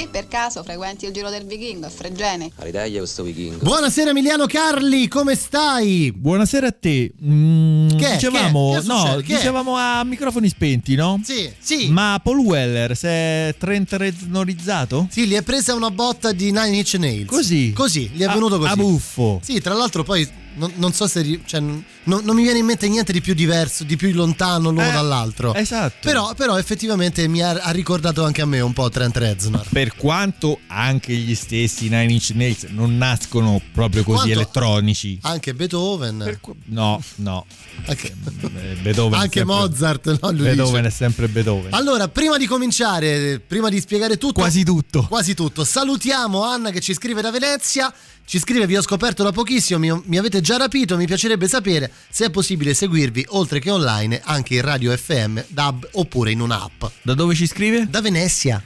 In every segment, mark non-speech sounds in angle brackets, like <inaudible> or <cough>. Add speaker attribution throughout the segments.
Speaker 1: Che per caso frequenti il giro del vichingo a Fregene?
Speaker 2: All'Italia questo vichingo.
Speaker 3: Buonasera Emiliano Carli, come stai?
Speaker 4: Buonasera a te. Mm,
Speaker 3: Che?
Speaker 4: dicevamo,
Speaker 3: Che? Che
Speaker 4: no, dicevamo a microfoni spenti, no?
Speaker 3: Sì, sì.
Speaker 4: Ma Paul Weller si è trentenorizzato?
Speaker 3: Sì, gli è presa una botta di Nine Inch Nails.
Speaker 4: Così?
Speaker 3: Così, gli è
Speaker 4: A-
Speaker 3: venuto così.
Speaker 4: A buffo.
Speaker 3: Sì, tra l'altro poi non, non so se... ri- Cioè, non, non mi viene in mente niente di più diverso, di più lontano l'uno
Speaker 4: Eh,
Speaker 3: dall'altro.
Speaker 4: esatto.
Speaker 3: Però, però effettivamente mi ha, ha ricordato anche a me un po' Trent Reznor.
Speaker 4: Per quanto anche gli stessi Nine Inch Nails non nascono proprio così
Speaker 3: Quanto-
Speaker 4: elettronici.
Speaker 3: Anche Beethoven.
Speaker 4: Per qu- no, no.
Speaker 3: Anche,
Speaker 4: Eh, Beethoven
Speaker 3: anche
Speaker 4: sempre-
Speaker 3: Mozart, no? Lui
Speaker 4: Beethoven
Speaker 3: dice.
Speaker 4: è sempre Beethoven.
Speaker 3: Allora, prima di cominciare, prima di spiegare tutto,
Speaker 4: Quasi tutto.
Speaker 3: quasi tutto, salutiamo Anna che ci scrive da Venezia. Ci scrive: Vi ho scoperto da pochissimo, mi, mi avete già rapito. Mi piacerebbe sapere se è possibile seguirvi oltre che online anche in radio FM, DAB oppure in un'app.
Speaker 4: Da dove ci scrive?
Speaker 3: Da Venezia.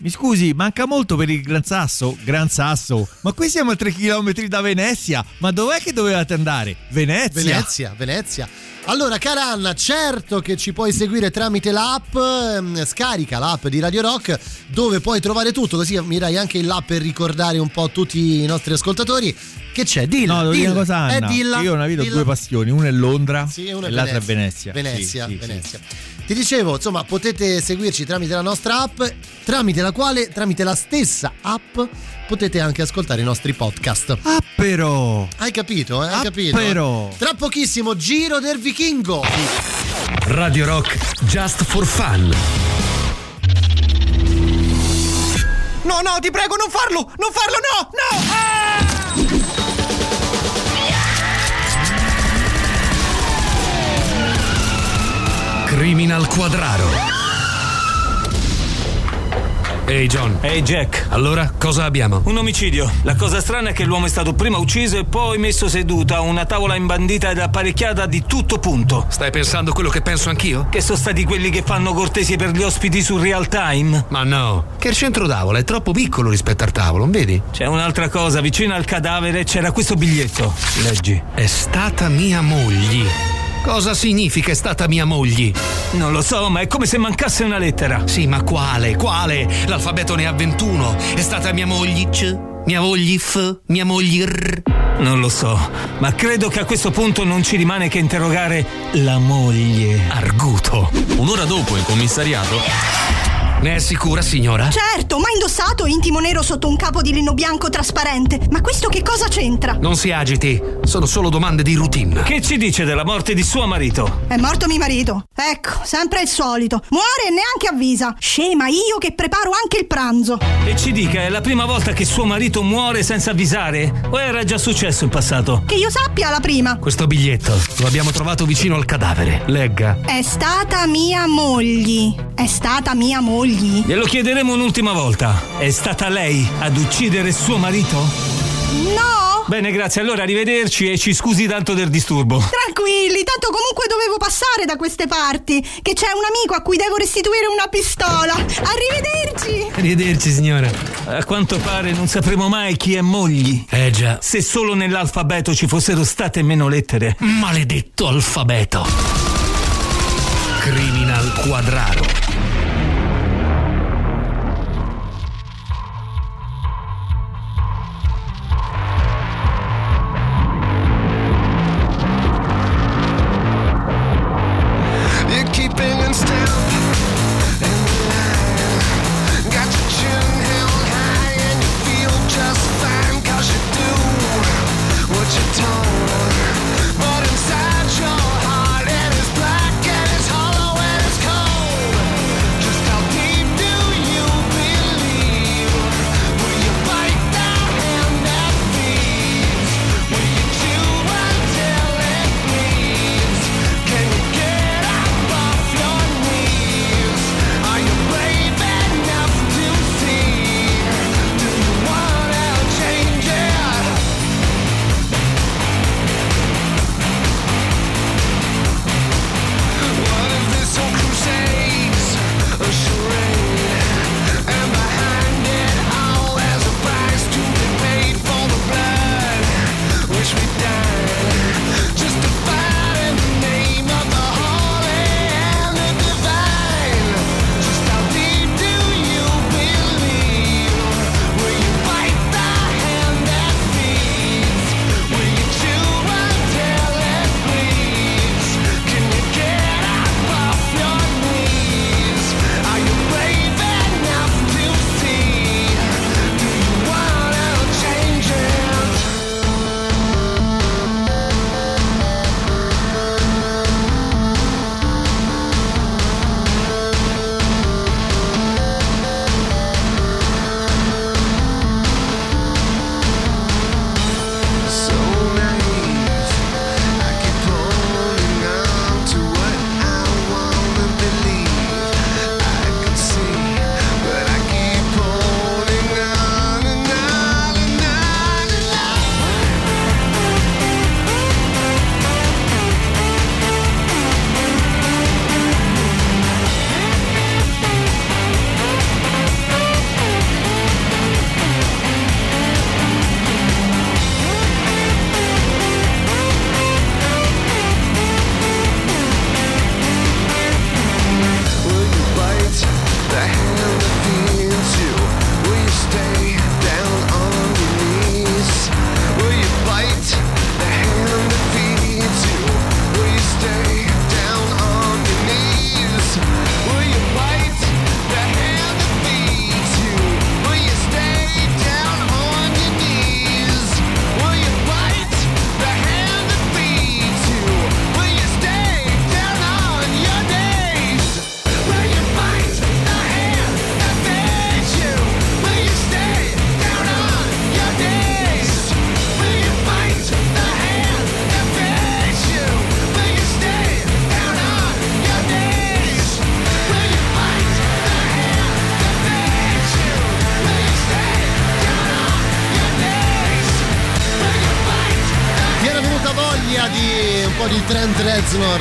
Speaker 4: Mi scusi, manca molto per il Gran Sasso? Gran Sasso? Ma qui siamo a 3 km da Venezia. Ma dov'è che dovevate andare? Venezia.
Speaker 3: Venezia, Venezia. Allora, cara Anna, certo che ci puoi seguire tramite l'app, ehm, scarica l'app di Radio Rock dove puoi trovare tutto, così mi dai anche là per ricordare un po' tutti i nostri ascoltatori. Che c'è? Dilla,
Speaker 4: No, devo dire
Speaker 3: dilla.
Speaker 4: una cosa, Anna.
Speaker 3: Eh, dilla,
Speaker 4: Io ho
Speaker 3: dilla.
Speaker 4: due passioni, una è Londra
Speaker 3: Sì,
Speaker 4: e l'altra è Venezia.
Speaker 3: Venezia,
Speaker 4: Sì, sì,
Speaker 3: Venezia. Ti dicevo, insomma, potete seguirci tramite la nostra app, tramite la quale, tramite la stessa app, potete anche ascoltare i nostri podcast.
Speaker 4: Ah, però.
Speaker 3: Hai capito, eh? Hai
Speaker 4: Ah,
Speaker 3: capito?
Speaker 4: però.
Speaker 3: Tra pochissimo, Giro del Vichingo.
Speaker 5: Radio Rock Just for Fun.
Speaker 2: No, no, ti prego, non farlo! Non farlo, no! No! Ah!
Speaker 5: Criminal Quadraro. Ehi John,
Speaker 6: Ehi Jack,
Speaker 5: allora cosa abbiamo?
Speaker 6: un omicidio. La cosa strana è che l'uomo è stato prima ucciso e poi messo seduto a una tavola imbandita ed apparecchiata di tutto punto.
Speaker 5: Stai pensando quello che penso anch'io?
Speaker 6: Che sono stati quelli che fanno cortesie per gli ospiti su real time?
Speaker 5: Ma no, che il centro tavola è troppo piccolo rispetto al tavolo, non vedi?
Speaker 6: C'è un'altra cosa, vicino al cadavere c'era questo biglietto. Leggi.
Speaker 5: È stata mia moglie. Cosa significa è stata mia moglie?
Speaker 6: Non lo so, ma è come se mancasse una lettera.
Speaker 5: Sì, ma quale? Quale? L'alfabeto ne ha 21. È stata mia moglie C, mia moglie F, mia moglie R.
Speaker 6: Non lo so, ma credo che a questo punto non ci rimane che interrogare la moglie.
Speaker 5: Arguto.
Speaker 7: Un'ora dopo in commissariato.
Speaker 5: Ne è sicura, signora?
Speaker 8: Certo, ma indossato intimo nero sotto un capo di lino bianco trasparente. Ma questo che cosa c'entra?
Speaker 5: Non si agiti, sono solo domande di routine.
Speaker 6: Che ci dice della morte di suo marito?
Speaker 8: È morto mio marito. Ecco, sempre il solito. Muore e neanche avvisa. Scema io che preparo anche il pranzo.
Speaker 6: E ci dica, è la prima volta che suo marito muore senza avvisare? O era già successo in passato?
Speaker 8: Che io sappia la prima.
Speaker 5: Questo biglietto lo abbiamo trovato vicino al cadavere. Legga.
Speaker 8: È stata mia moglie. È stata mia moglie.
Speaker 6: Glielo chiederemo un'ultima volta. È stata lei ad uccidere suo marito?
Speaker 8: No!
Speaker 6: Bene, grazie. Allora arrivederci e ci scusi tanto del disturbo.
Speaker 8: Tranquilli, tanto comunque dovevo passare da queste parti. Che c'è un amico a cui devo restituire una pistola. Arrivederci!
Speaker 5: Arrivederci, signora.
Speaker 6: A quanto pare non sapremo mai chi è mogli.
Speaker 5: Eh già.
Speaker 6: Se solo nell'alfabeto ci fossero state meno lettere.
Speaker 5: Maledetto alfabeto. Criminal Quadraro.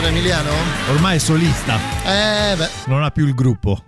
Speaker 3: Emiliano?
Speaker 4: Ormai è solista.
Speaker 3: Eh, beh.
Speaker 4: Non ha più il gruppo.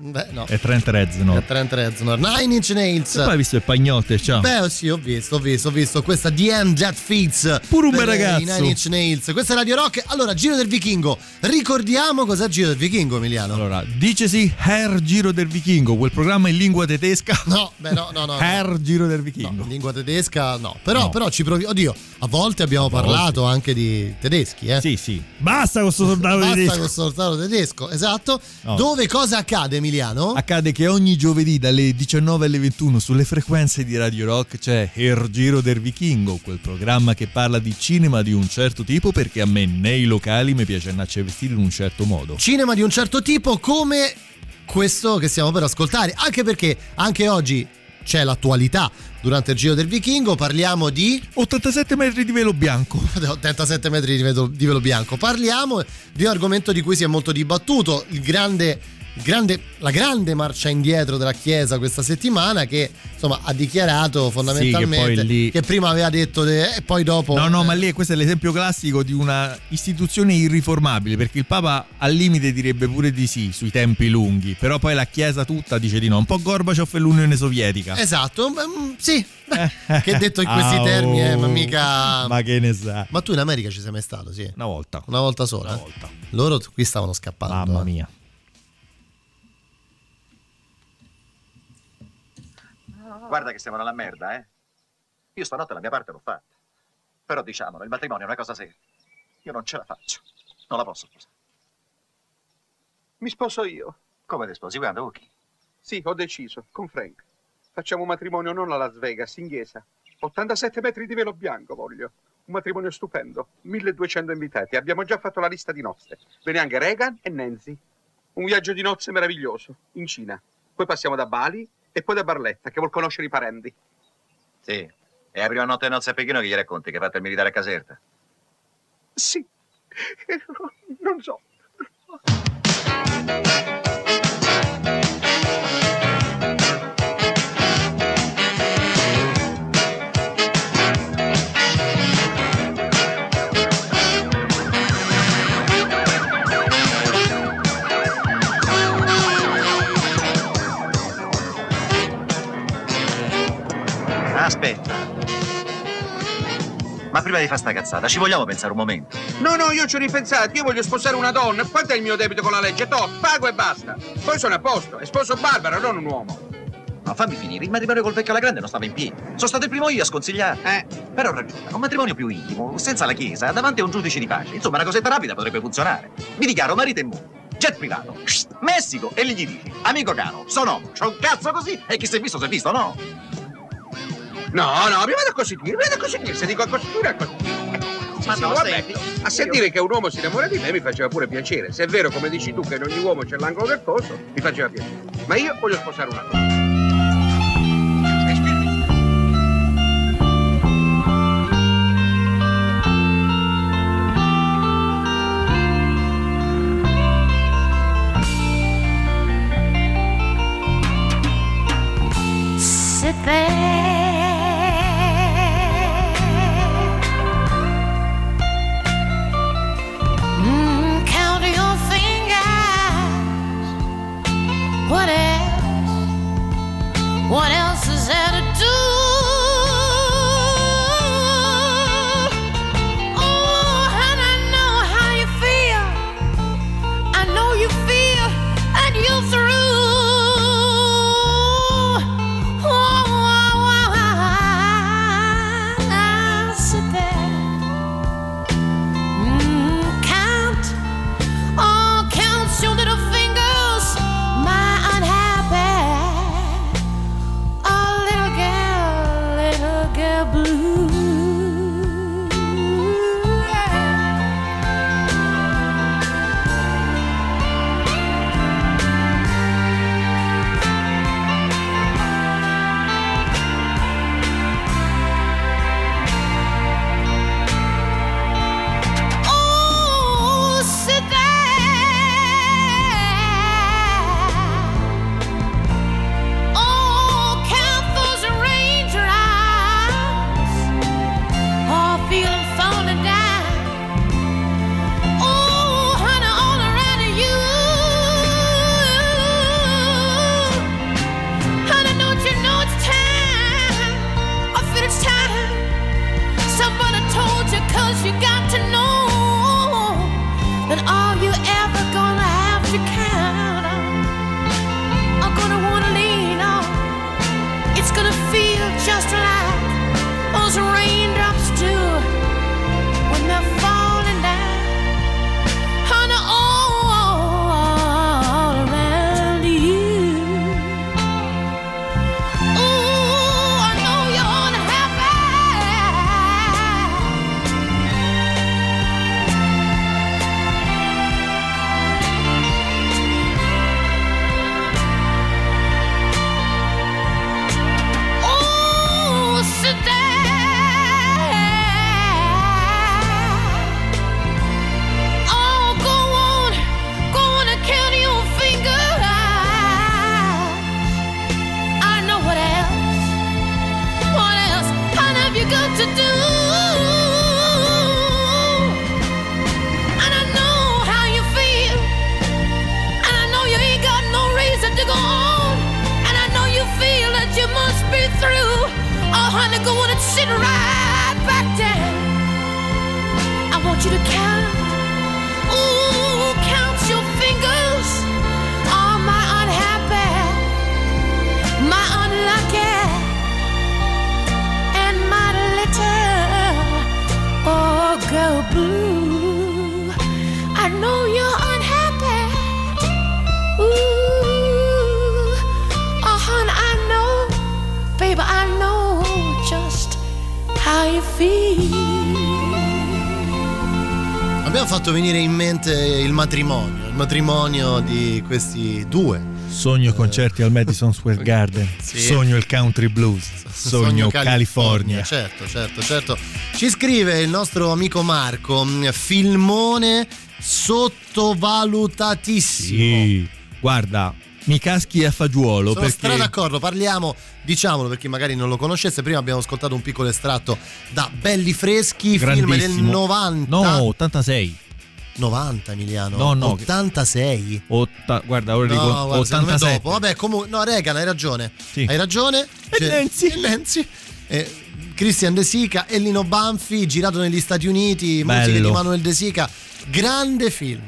Speaker 4: È Trent Reznor.
Speaker 3: È Trent Reznor. Nine Inch Nails.
Speaker 4: E poi hai visto il pagnotte, ciao.
Speaker 3: Beh, sì, ho visto, ho visto, ho visto questa The End That Fits.
Speaker 4: Pure un bel ragazzo.
Speaker 3: Nine Inch Nails. Questa è Radio Rock. Allora, Giro del Vichingo. Ricordiamo cos'è Giro del Vichingo, Emiliano.
Speaker 4: Allora, dicesi Herr Giro del Vichingo, quel programma in lingua tedesca. <laughs>
Speaker 3: No, beh, no, no, no.
Speaker 4: Herr Giro del Vichingo.
Speaker 3: No, in lingua tedesca no. Però,
Speaker 4: No.
Speaker 3: però ci provi. Oddio, a volte abbiamo parlato anche di tedeschi, eh.
Speaker 4: Sì, sì. Basta con sto soldato
Speaker 3: Basta
Speaker 4: tedesco.
Speaker 3: con soldato tedesco, esatto.
Speaker 4: No.
Speaker 3: Dove cosa accade, Emiliano?
Speaker 4: Accade che ogni giovedì dalle 19 alle 21 sulle frequenze di Radio Rock c'è Il Giro del Vichingo, quel programma che parla di cinema di un certo tipo perché a me nei locali mi piace andarci a vestire in un certo modo.
Speaker 3: Cinema di un certo tipo come questo che stiamo per ascoltare, anche perché anche oggi c'è l'attualità. Durante il Giro del Vichingo parliamo di
Speaker 4: 87 metri di velo bianco. <laughs>
Speaker 3: 87 metri di velo, di velo bianco. Parliamo di un argomento di cui si è molto dibattuto, il grande, grande- la grande marcia indietro della Chiesa questa settimana che insomma ha dichiarato fondamentalmente
Speaker 4: poi lì-
Speaker 3: che prima aveva detto de- e poi dopo
Speaker 4: No, no, ma lì questo è l'esempio classico di una istituzione irriformabile, perché il Papa al limite direbbe pure di sì sui tempi lunghi, però poi la Chiesa tutta dice di no, un po' Gorbaciov e l'Unione Sovietica.
Speaker 3: Esatto, mm, sì, beh, <laughs> che detto in questi
Speaker 4: Ah,
Speaker 3: termini, eh,
Speaker 4: oh,
Speaker 3: ma mica.
Speaker 4: Ma che ne sa?
Speaker 3: Ma tu in America ci sei mai stato, sì?
Speaker 4: Una volta.
Speaker 3: Una volta sola?
Speaker 4: Una
Speaker 3: eh?
Speaker 4: volta.
Speaker 3: Loro qui stavano scappando.
Speaker 4: Mamma
Speaker 3: eh.
Speaker 9: Guarda che siamo nella merda, eh. Io stanotte la mia parte l'ho fatta. Però diciamolo, il matrimonio è una cosa seria. Io non ce la faccio. Non la posso sposare.
Speaker 10: Mi sposo io.
Speaker 9: Come ti sposi? Guarda, con chi?
Speaker 10: Sì, ho deciso, con Frank. Facciamo un matrimonio non a Las Vegas, in chiesa. 87 metri di velo bianco voglio. Un matrimonio stupendo. 1200 invitati. Abbiamo già fatto la lista di nozze. Viene anche Reagan e Nancy. Un viaggio di nozze meraviglioso, in Cina. Poi passiamo da Bali e poi da Barletta, che vuol conoscere i parenti.
Speaker 9: Sì. E la prima notte di nozze a Pechino che gli racconti che fatto il militare a Caserta?
Speaker 10: Sì. <laughs> Non so.
Speaker 9: Ma prima di fare sta cazzata, ci vogliamo pensare un momento?
Speaker 10: No, no, io ci ho ripensato. Io voglio sposare una donna. Quanto è il mio debito con la legge? Tot, pago e basta. Poi sono a posto. E sposo Barbara, non un uomo.
Speaker 9: Ma fammi finire, il matrimonio col vecchio alla grande non stava in piedi. Sono stato il primo io a sconsigliare.
Speaker 10: Eh.
Speaker 9: Però ragiona, un matrimonio più intimo, senza la chiesa, davanti a un giudice di pace. Insomma, una cosetta rapida potrebbe funzionare. Mi dichiaro marito e moglie. Jet privato. Messico. E gli gli dici, amico caro, sono uomo, c'ho un cazzo così. E chi si è visto, si è visto, no?
Speaker 10: No, no, mi vado a costituire, mi vado a costituire. Se dico a costituire, a costituire.
Speaker 9: Ma no,
Speaker 10: vabbè, a sentire che un uomo si innamora di me mi faceva pure piacere. Se è vero, come dici tu, che in ogni uomo c'è l'angolo del coso, mi faceva piacere. Ma io voglio sposare una donna.
Speaker 11: Sit
Speaker 12: blue.
Speaker 3: Matrimonio di questi due.
Speaker 4: Sogno concerti al Madison Square Garden. <laughs>
Speaker 3: Sì.
Speaker 4: Sogno il country blues. <laughs> Sogno, California.
Speaker 3: Certo, certo, certo. Ci scrive il nostro amico Marco, mm, filmone sottovalutatissimo.
Speaker 4: Sì. Guarda, mi caschi a fagiolo
Speaker 3: Sono
Speaker 4: perché
Speaker 3: d'accordo, parliamo, diciamolo per chi magari non lo conoscesse, prima abbiamo ascoltato un piccolo estratto da Belli Freschi, film del
Speaker 4: Grandissimo.
Speaker 3: 90.
Speaker 4: No, 86.
Speaker 3: 90 Emiliano.
Speaker 4: No, no.
Speaker 3: 86.
Speaker 4: Otta- guarda, ora dico
Speaker 3: No, me
Speaker 4: 87.
Speaker 3: dopo. Vabbè, comunque, no, Reagan, hai ragione.
Speaker 4: Sì.
Speaker 3: Hai ragione.
Speaker 4: E Nancy.
Speaker 3: e Nancy. Eh, Christian De Sica e Lino Banfi, girato negli Stati Uniti,
Speaker 4: Bello.
Speaker 3: di Manuel De Sica. Grande film.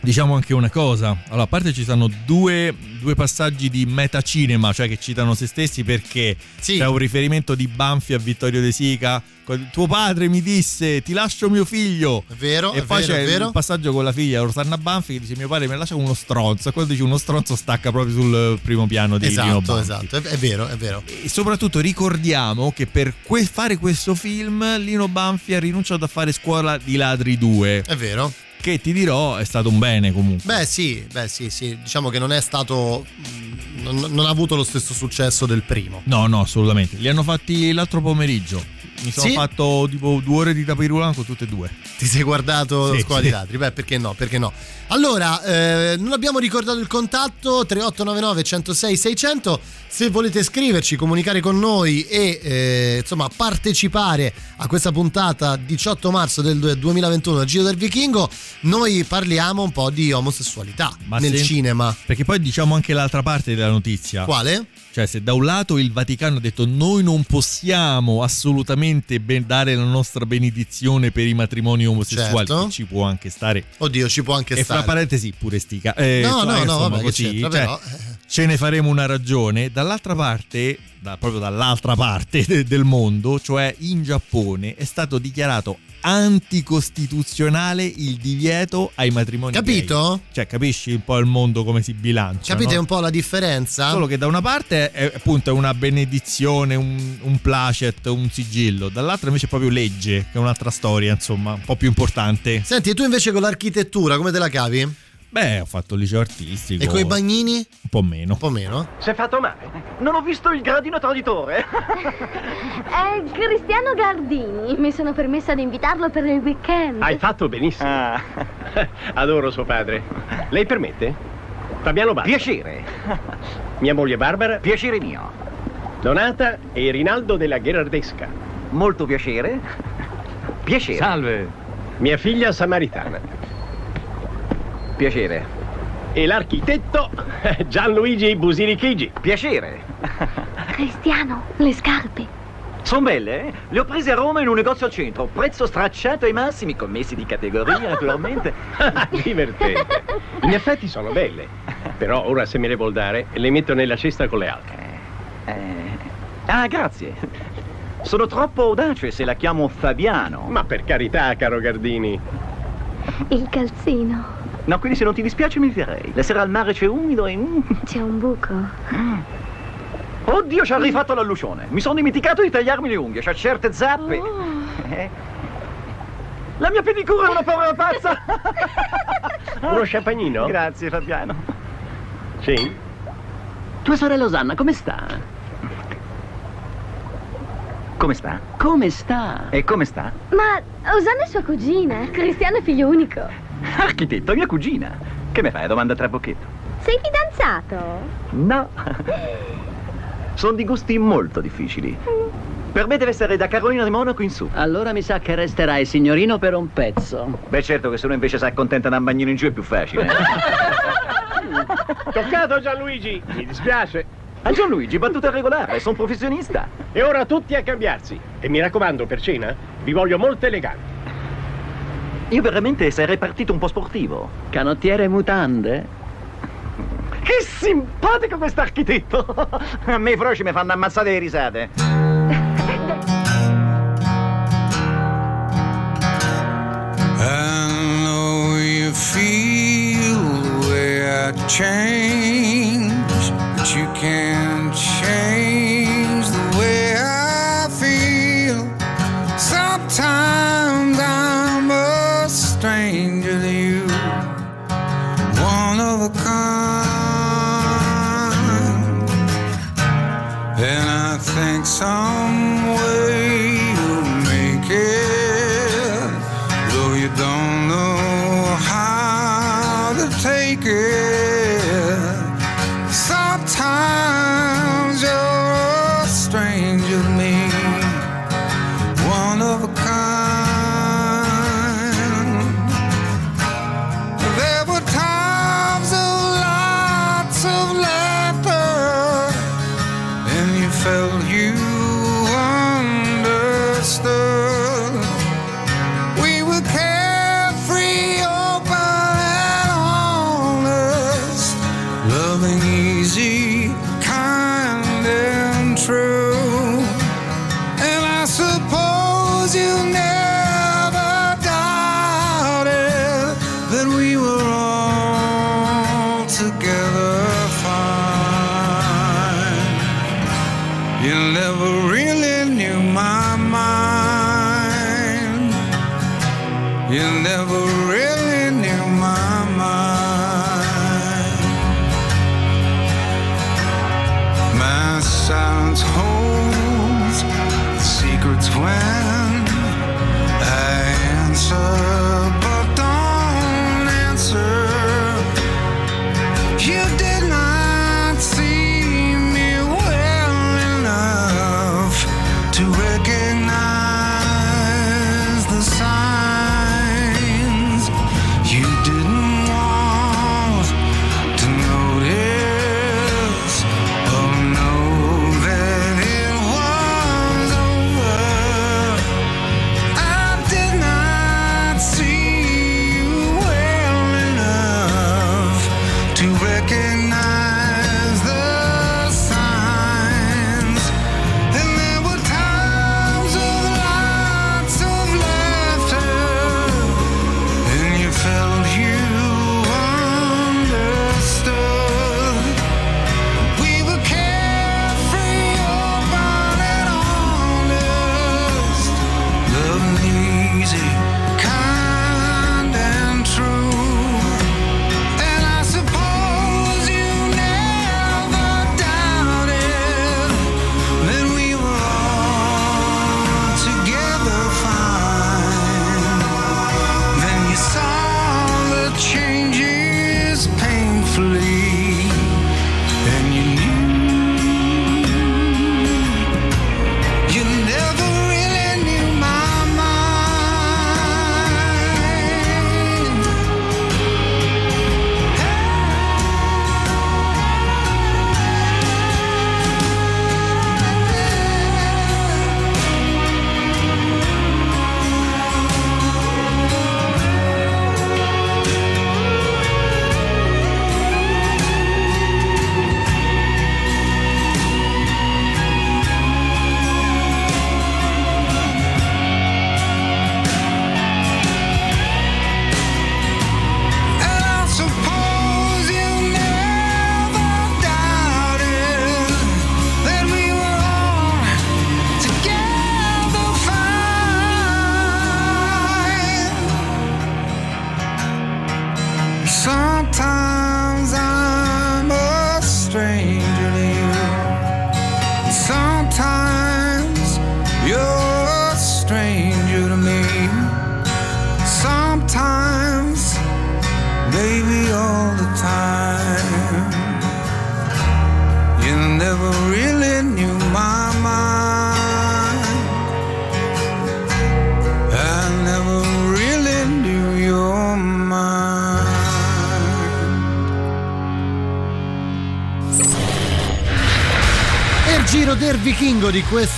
Speaker 4: Diciamo anche una cosa, allora a parte ci sono due, due passaggi di metacinema, cioè che citano se stessi perché c'è un riferimento di Banfi a Vittorio De Sica, tuo padre mi disse ti lascio mio figlio,
Speaker 3: È vero,
Speaker 4: e
Speaker 3: è
Speaker 4: poi
Speaker 3: vero,
Speaker 4: c'è il passaggio con la figlia Rosanna Banfi che dice mio padre mi lascia uno stronzo, e quando dice uno stronzo stacca proprio sul primo piano di Lino
Speaker 3: Esatto,
Speaker 4: Banfi.
Speaker 3: esatto, è vero, è vero.
Speaker 4: E soprattutto ricordiamo che per que- fare questo film Lino Banfi ha rinunciato a fare Scuola di Ladri 2.
Speaker 3: È vero.
Speaker 4: Che ti dirò è stato un bene comunque.
Speaker 3: Beh sì, beh sì, sì, diciamo che non è stato, mm, non, non ha avuto lo stesso successo del primo.
Speaker 4: No, no, assolutamente. Li hanno fatti l'altro pomeriggio. Mi sono
Speaker 3: Sì?
Speaker 4: fatto tipo due ore di tapirulan con tutte e due.
Speaker 3: Ti sei guardato
Speaker 4: Sì,
Speaker 3: Scuola
Speaker 4: sì.
Speaker 3: di Ladri? Beh, perché no? Perché no? Allora, eh, non abbiamo ricordato il contatto 3899 106 600. Se volete scriverci, comunicare con noi e eh, insomma partecipare a questa puntata 18 marzo del 2021 del Giro del Vichingo, noi parliamo un po' di omosessualità nel
Speaker 4: se-
Speaker 3: cinema.
Speaker 4: Perché poi diciamo anche l'altra parte della notizia.
Speaker 3: Quale?
Speaker 4: Cioè, se da un lato il Vaticano ha detto noi non possiamo assolutamente ben- dare la nostra benedizione per i matrimoni omosessuali,
Speaker 3: Certo.
Speaker 4: ci può anche stare.
Speaker 3: Oddio, ci può anche
Speaker 4: e
Speaker 3: stare.
Speaker 4: fra parentesi pure stica. Eh,
Speaker 3: No,
Speaker 4: cioè,
Speaker 3: no, no,
Speaker 4: insomma,
Speaker 3: vabbè,
Speaker 4: così, cioè,
Speaker 3: però,
Speaker 4: ce ne faremo una ragione. Dall'altra parte, da- proprio dall'altra parte de- del mondo, cioè in Giappone, è stato dichiarato anticostituzionale il divieto ai matrimoni
Speaker 3: Capito?
Speaker 4: gay. Cioè, capisci un po' il mondo come si bilancia.
Speaker 3: Capite
Speaker 4: no?
Speaker 3: un po' la differenza?
Speaker 4: Solo che da una parte è appunto è una benedizione, un, un placet, un sigillo, dall'altra invece è proprio legge, che è un'altra storia, insomma, un po' più importante.
Speaker 3: Senti, e tu invece con l'architettura come te la cavi?
Speaker 4: Beh, ho fatto il liceo artistico.
Speaker 3: E coi bagnini?
Speaker 4: Un po' meno.
Speaker 3: Un po' meno?
Speaker 13: Si è fatto male? Non ho visto il gradino traditore. <laughs>
Speaker 14: È Cristiano Gardini. Mi sono permessa di invitarlo per il weekend.
Speaker 15: Hai fatto benissimo. <laughs> Adoro suo padre. Lei permette? Fabiano Basta.
Speaker 13: Piacere. <laughs>
Speaker 15: Mia moglie Barbara.
Speaker 13: Piacere mio.
Speaker 15: Donata e Rinaldo della Gherardesca.
Speaker 13: Molto piacere. Piacere.
Speaker 15: Salve. Mia figlia Samaritana.
Speaker 13: Piacere.
Speaker 15: E l'architetto <laughs> Gianluigi Busirichigi.
Speaker 13: Piacere. <laughs>
Speaker 14: Cristiano, le scarpe.
Speaker 13: Sono belle, eh? Le ho prese a Roma in un negozio al centro. Prezzo stracciato ai massimi, commessi di categoria, <laughs> naturalmente.
Speaker 15: Divertente. In effetti sono belle. Però ora se me le vuol dare, le metto nella cesta con le altre.
Speaker 13: Ah, grazie. Sono troppo audace se la chiamo Fabiano.
Speaker 15: Ma per carità, caro Gardini.
Speaker 14: Il calzino.
Speaker 13: No, quindi se non ti dispiace mi direi. La sera al mare c'è umido e... mm.
Speaker 14: C'è un buco.
Speaker 13: Oddio, ci ha rifatto l'allucione. Mi sono dimenticato di tagliarmi le unghie. C'ha certe zappe. Eh. La mia pedicura è una povera pazza. <laughs>
Speaker 15: Uno champagnino?
Speaker 13: Grazie, Fabiano.
Speaker 15: Sì?
Speaker 16: Tua sorella Osanna come sta?
Speaker 13: Come sta?
Speaker 16: Come sta?
Speaker 13: E come sta?
Speaker 14: Ma Osanna è sua cugina. Cristiano è figlio unico. <laughs>
Speaker 13: Architetto, mia cugina. Che mi fai? Domanda a trabocchetto.
Speaker 14: Sei fidanzato?
Speaker 13: No. Sono di gusti molto difficili. Per me deve essere da Carolina di Monaco in su.
Speaker 16: Allora mi sa che resterai signorino per un pezzo.
Speaker 13: Beh, certo che se uno invece si accontenta da un bagnino in giù è più facile. <laughs>
Speaker 15: Toccato Gianluigi. Mi dispiace.
Speaker 13: A Gianluigi, battuta regolare, sono professionista.
Speaker 15: E ora tutti a cambiarsi. E mi raccomando, per cena vi voglio molto eleganti.
Speaker 13: Io veramente sarei partito un po' sportivo. Canottiere mutande? Che simpatico quest'architetto! A me i froci mi fanno ammazzare le risate.
Speaker 17: I know you feel the way I change, but you can change.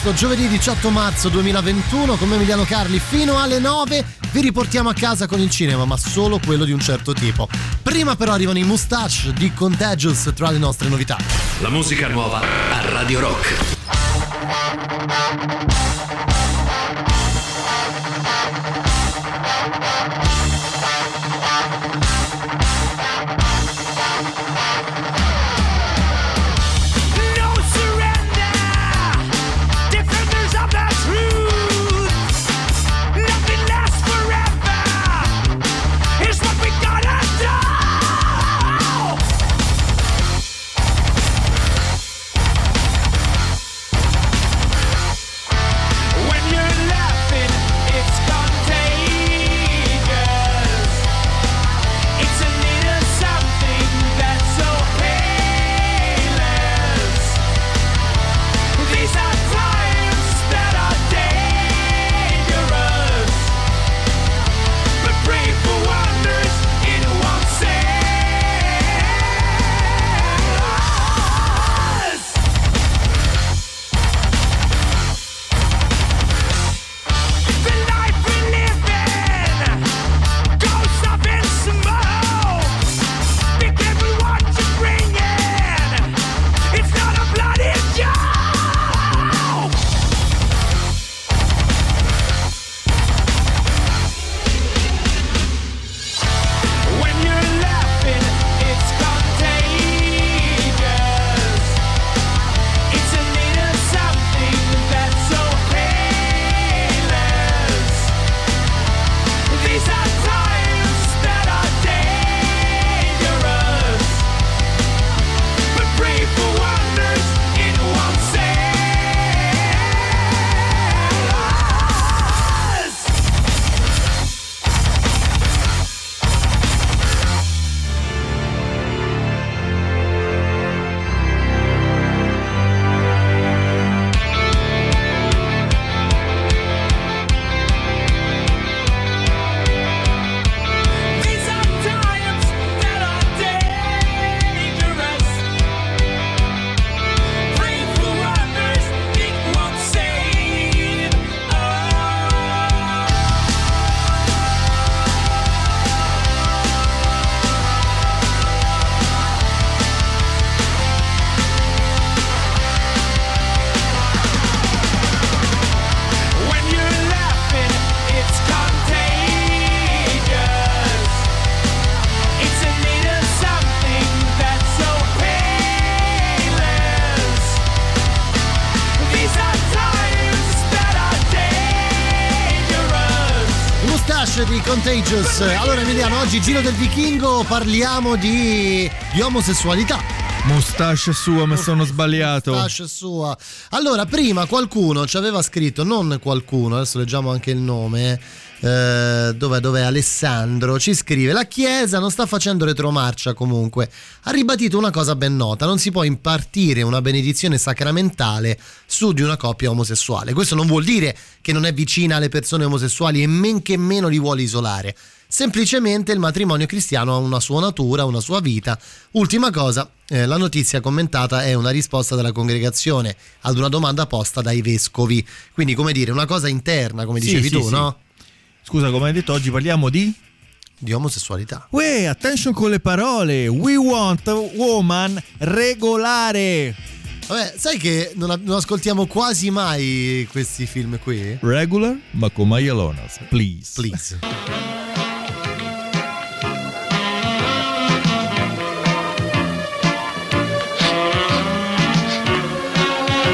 Speaker 3: Questo giovedì 18 marzo 2021 con Emiliano Carli. Fino alle 9 vi riportiamo a casa con il cinema ma solo quello di un certo tipo. Prima però arrivano i Mustache di Contagious tra le nostre novità.
Speaker 7: La musica nuova a Radio Rock.
Speaker 12: Contagious
Speaker 3: allora Emiliano oggi Giro del Vichingo parliamo di, di omosessualità
Speaker 4: Mustache sua, mi sono sbagliato.
Speaker 3: Mustache sua. Allora, prima qualcuno ci aveva scritto, non qualcuno, adesso leggiamo anche il nome. Eh, dov'è, dov'è Alessandro ci scrive la chiesa non sta facendo retromarcia comunque ha ribadito una cosa ben nota non si può impartire una benedizione sacramentale su di una coppia omosessuale questo non vuol dire che non è vicina alle persone omosessuali e men che meno li vuole isolare semplicemente il matrimonio cristiano ha una sua natura, una sua vita. Ultima cosa, eh, la notizia commentata è una risposta della congregazione ad una domanda posta dai vescovi. Quindi, come dire, una cosa interna, come
Speaker 4: Sì,
Speaker 3: dicevi
Speaker 4: sì,
Speaker 3: tu,
Speaker 4: sì.
Speaker 3: no?
Speaker 4: Scusa, come hai detto, oggi parliamo di...
Speaker 3: Di omosessualità.
Speaker 4: Uè, attention con le parole. We want a woman regolare.
Speaker 3: Vabbè, sai che non, non ascoltiamo quasi mai questi film qui?
Speaker 4: Regular, ma con Maialonas, please.
Speaker 3: Please.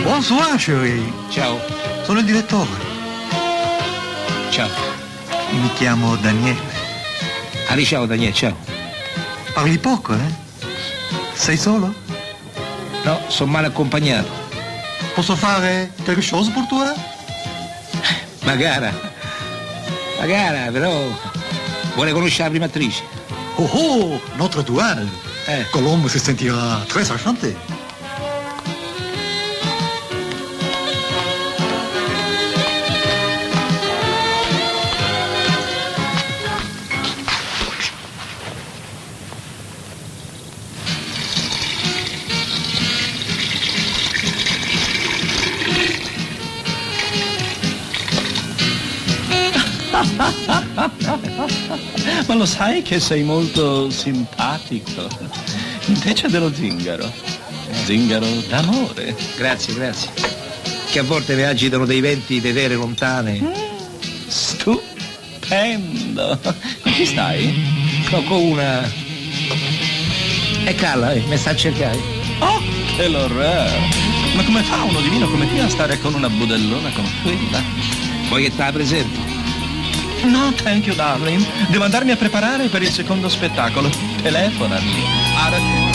Speaker 10: Bonsoir, chérie.
Speaker 18: Ciao.
Speaker 10: Sono il direttore.
Speaker 18: Ciao.
Speaker 10: Mi chiamo Daniele.
Speaker 18: Ali, ciao Daniele, ciao.
Speaker 10: Parli poco, eh? Sei solo?
Speaker 18: No, sono male accompagnato.
Speaker 10: Posso fare quelque chose pour toi?
Speaker 18: Magara. Magara, però vuole conoscere la prima attrice.
Speaker 10: Oh oh, notre duel.
Speaker 18: Eh.
Speaker 10: Colombe se sentirà très enchanté.
Speaker 13: Ma lo sai che sei molto simpatico. Invece dello zingaro. Zingaro d'amore.
Speaker 19: Grazie, grazie. Che a volte mi agitano dei venti di terre lontane.
Speaker 13: Stupendo. Con chi stai?
Speaker 19: Sto con una. E Carla, eh, mi sta a cercare.
Speaker 13: Oh, che l'orrore. Ma come fa uno divino come te a stare con una budellona come quella?
Speaker 19: Vuoi che te la presenti?
Speaker 13: No, thank you, darling. Devo andarmi a preparare per il secondo spettacolo. Telefonami. Ha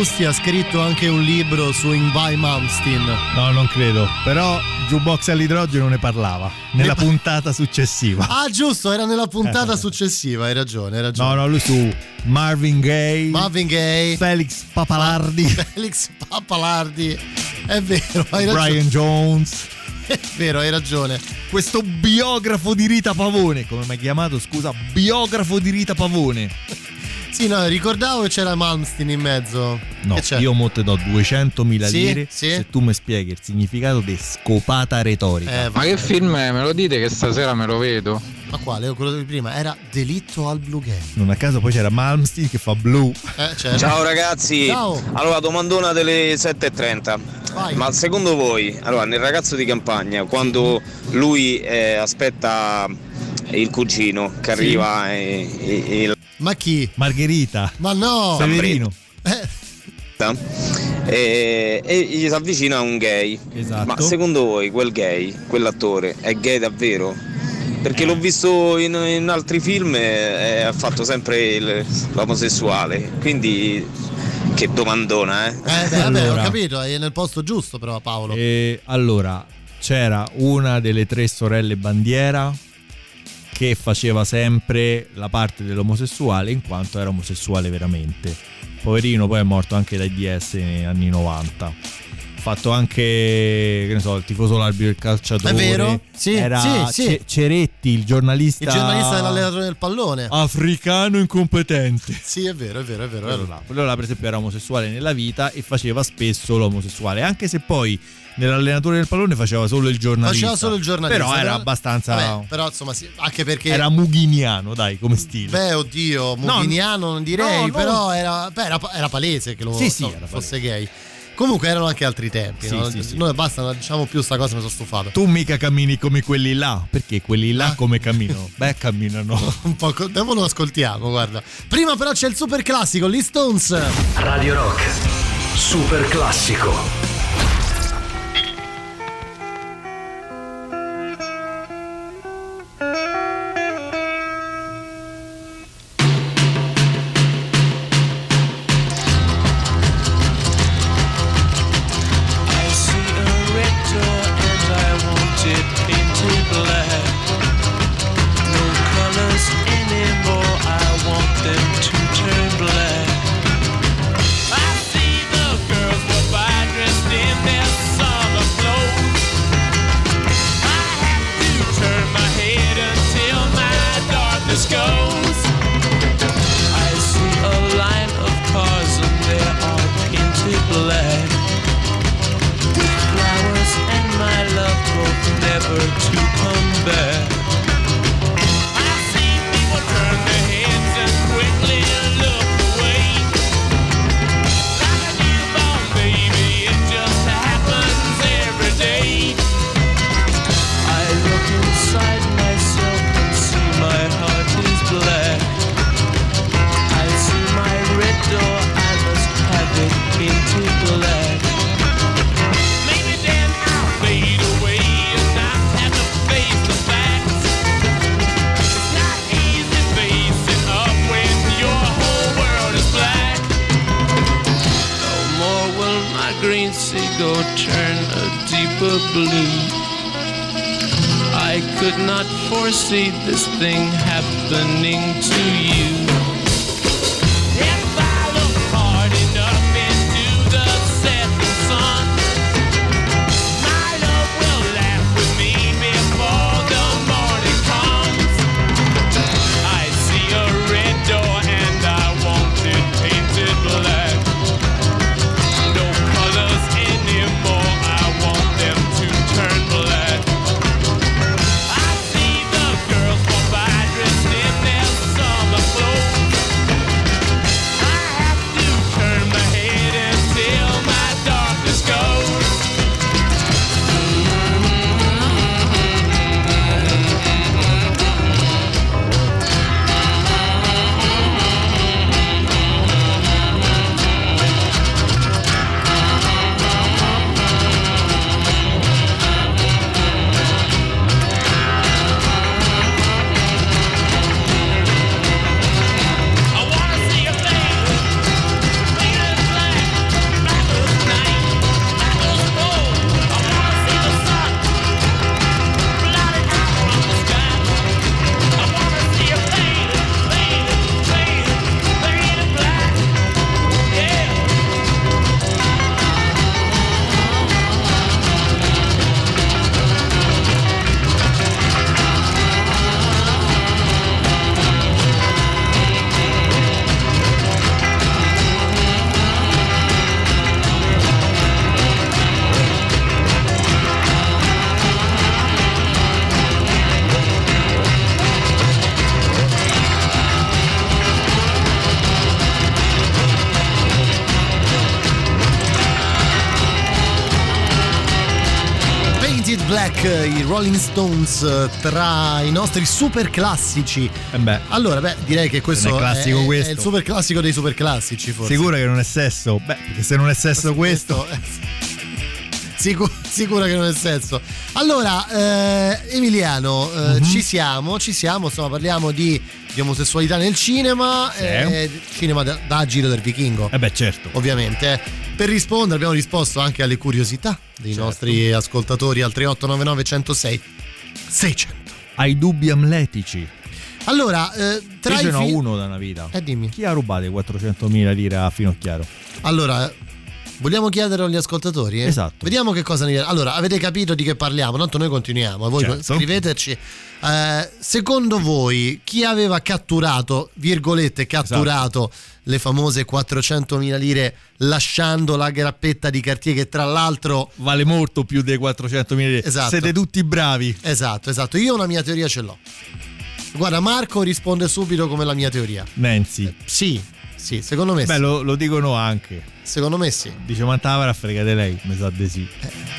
Speaker 3: Arbusti ha scritto anche un libro su Ingvar Malmsteen?
Speaker 4: No, non credo. Però Jukebox all'idrogeno ne parlava nella
Speaker 3: Ne
Speaker 4: puntata successiva.
Speaker 3: Ah, giusto, era nella puntata
Speaker 4: Eh.
Speaker 3: successiva, hai ragione, hai ragione.
Speaker 4: No, no, lui su Marvin Gaye,
Speaker 3: Marvin Gaye,
Speaker 4: Felix Papalardi, <laughs>
Speaker 3: Felix Papalardi. È vero, hai ragione.
Speaker 4: Brian Jones. <laughs>
Speaker 3: È vero, hai ragione.
Speaker 4: Questo biografo di Rita Pavone, come mi hai chiamato, scusa, biografo di Rita Pavone. <laughs>
Speaker 3: Sì, no, ricordavo che c'era Malmsteen in mezzo.
Speaker 4: No, io mo te do 200.000
Speaker 3: Sì,
Speaker 4: lire
Speaker 3: sì.
Speaker 4: se tu mi spieghi il significato di scopata retorica.
Speaker 3: Eh,
Speaker 20: Ma che film è? Me lo dite che stasera me lo vedo?
Speaker 3: Ma quale? Quello di prima era Delitto al Blue Game.
Speaker 4: Non a caso poi c'era Malmsteen che fa blu.
Speaker 3: Eh, certo.
Speaker 21: Ciao ragazzi,
Speaker 3: Ciao.
Speaker 21: allora domandona delle 7.30.
Speaker 3: Vai.
Speaker 21: Ma secondo voi, allora nel ragazzo di campagna, quando lui eh, aspetta il cugino che arriva e, e- e
Speaker 3: Ma chi?
Speaker 4: Margherita.
Speaker 3: Ma no!
Speaker 4: Severino.
Speaker 21: e, e gli si avvicina un gay.
Speaker 4: Esatto.
Speaker 21: Ma secondo voi quel gay, quell'attore, è gay davvero? Perché l'ho visto in, in altri film e ha fatto sempre il- l'omosessuale. Quindi che domandona, eh?
Speaker 3: Eh, beh, vabbè, ho
Speaker 4: Allora.
Speaker 3: capito, è nel posto giusto però Paolo.
Speaker 4: E allora c'era una delle tre sorelle bandiera che faceva sempre la parte dell'omosessuale in quanto era omosessuale veramente. Poverino poi è morto anche d'AIDS negli anni 90. Ha fatto anche, che ne so, il tifoso l'arbitro del calciatore.
Speaker 3: È vero? Sì,
Speaker 4: Era
Speaker 3: sì, sì.
Speaker 4: Ce- Ceretti, il giornalista.
Speaker 3: Il giornalista dell'allenatore del pallone.
Speaker 4: Africano incompetente. <laughs>
Speaker 3: Sì, è vero, è vero, è vero.
Speaker 4: Quello là. Quello là, per esempio, era omosessuale nella vita e faceva spesso l'omosessuale, anche se poi nell'allenatore del pallone faceva solo il giornalista.
Speaker 3: Faceva solo il giornalista.
Speaker 4: Però era abbastanza.
Speaker 3: Vabbè, però insomma, sì, anche perché.
Speaker 4: Era mughiniano, dai, come stile.
Speaker 3: Beh, oddio,
Speaker 4: No,
Speaker 3: mughiniano non direi,
Speaker 4: no, no.
Speaker 3: però era, beh, era, era palese che lo
Speaker 4: Sì, sì,
Speaker 3: no, fosse gay. Comunque erano anche altri tempi.
Speaker 4: Sì,
Speaker 3: no?
Speaker 4: sì, sì.
Speaker 3: Noi basta, non diciamo più sta cosa, mi sono stufato.
Speaker 4: Tu mica cammini come quelli là, perché quelli là come camminano? <laughs> Beh, camminano. <laughs>
Speaker 3: Un po', co- dopo lo ascoltiamo, guarda. Prima però c'è il super classico, gli Stones.
Speaker 7: Radio Rock. Super classico.
Speaker 3: Rolling Stones eh, tra i nostri super classici.
Speaker 4: Eh beh,
Speaker 3: Allora, beh, direi che questo
Speaker 4: è
Speaker 3: è,
Speaker 4: questo.
Speaker 3: è il super classico dei super classici, forse.
Speaker 4: sicuro che non è sesso? Beh, perché se non è sesso questo...
Speaker 3: Sicu- sicuro che non è senso. Allora, eh, Emiliano, eh,
Speaker 4: Mhm.
Speaker 3: ci siamo, ci siamo, insomma, parliamo di, di omosessualità nel cinema,
Speaker 4: Sì.
Speaker 3: eh, cinema da, da Giro del Vichingo.
Speaker 4: Eh beh, certo.
Speaker 3: Ovviamente. Per rispondere abbiamo risposto anche alle curiosità dei
Speaker 4: Certo.
Speaker 3: nostri ascoltatori al 3899 106 600.
Speaker 4: Hai dubbi amletici?
Speaker 3: Allora, eh, tra
Speaker 4: Io ce
Speaker 3: i
Speaker 4: n'ho
Speaker 3: fi-
Speaker 4: uno da una vita.
Speaker 3: Eh, dimmi.
Speaker 4: Chi ha rubato i 400.000 lire a Finocchiaro?
Speaker 3: Allora, vogliamo chiedere agli ascoltatori? eh?
Speaker 4: Esatto.
Speaker 3: Vediamo che cosa ne Allora, avete capito di che parliamo? Tanto noi continuiamo. Voi
Speaker 4: Certo.
Speaker 3: scriveteci. Eh, secondo voi, chi aveva catturato, virgolette, catturato
Speaker 4: Esatto.
Speaker 3: le famose 400.000 lire lasciando la grappetta di Cartier che tra l'altro
Speaker 4: Vale molto più dei 400.000 lire.
Speaker 3: Esatto.
Speaker 4: Siete tutti bravi.
Speaker 3: Esatto, esatto. Io una mia teoria ce l'ho. Guarda, Marco risponde subito come la mia teoria.
Speaker 4: Nancy.
Speaker 3: Sì, sì, secondo me
Speaker 4: Beh,
Speaker 3: sì.
Speaker 4: lo, lo dicono anche.
Speaker 3: Secondo me sì.
Speaker 4: Dice, ma fregate lei? Mi sa di sì.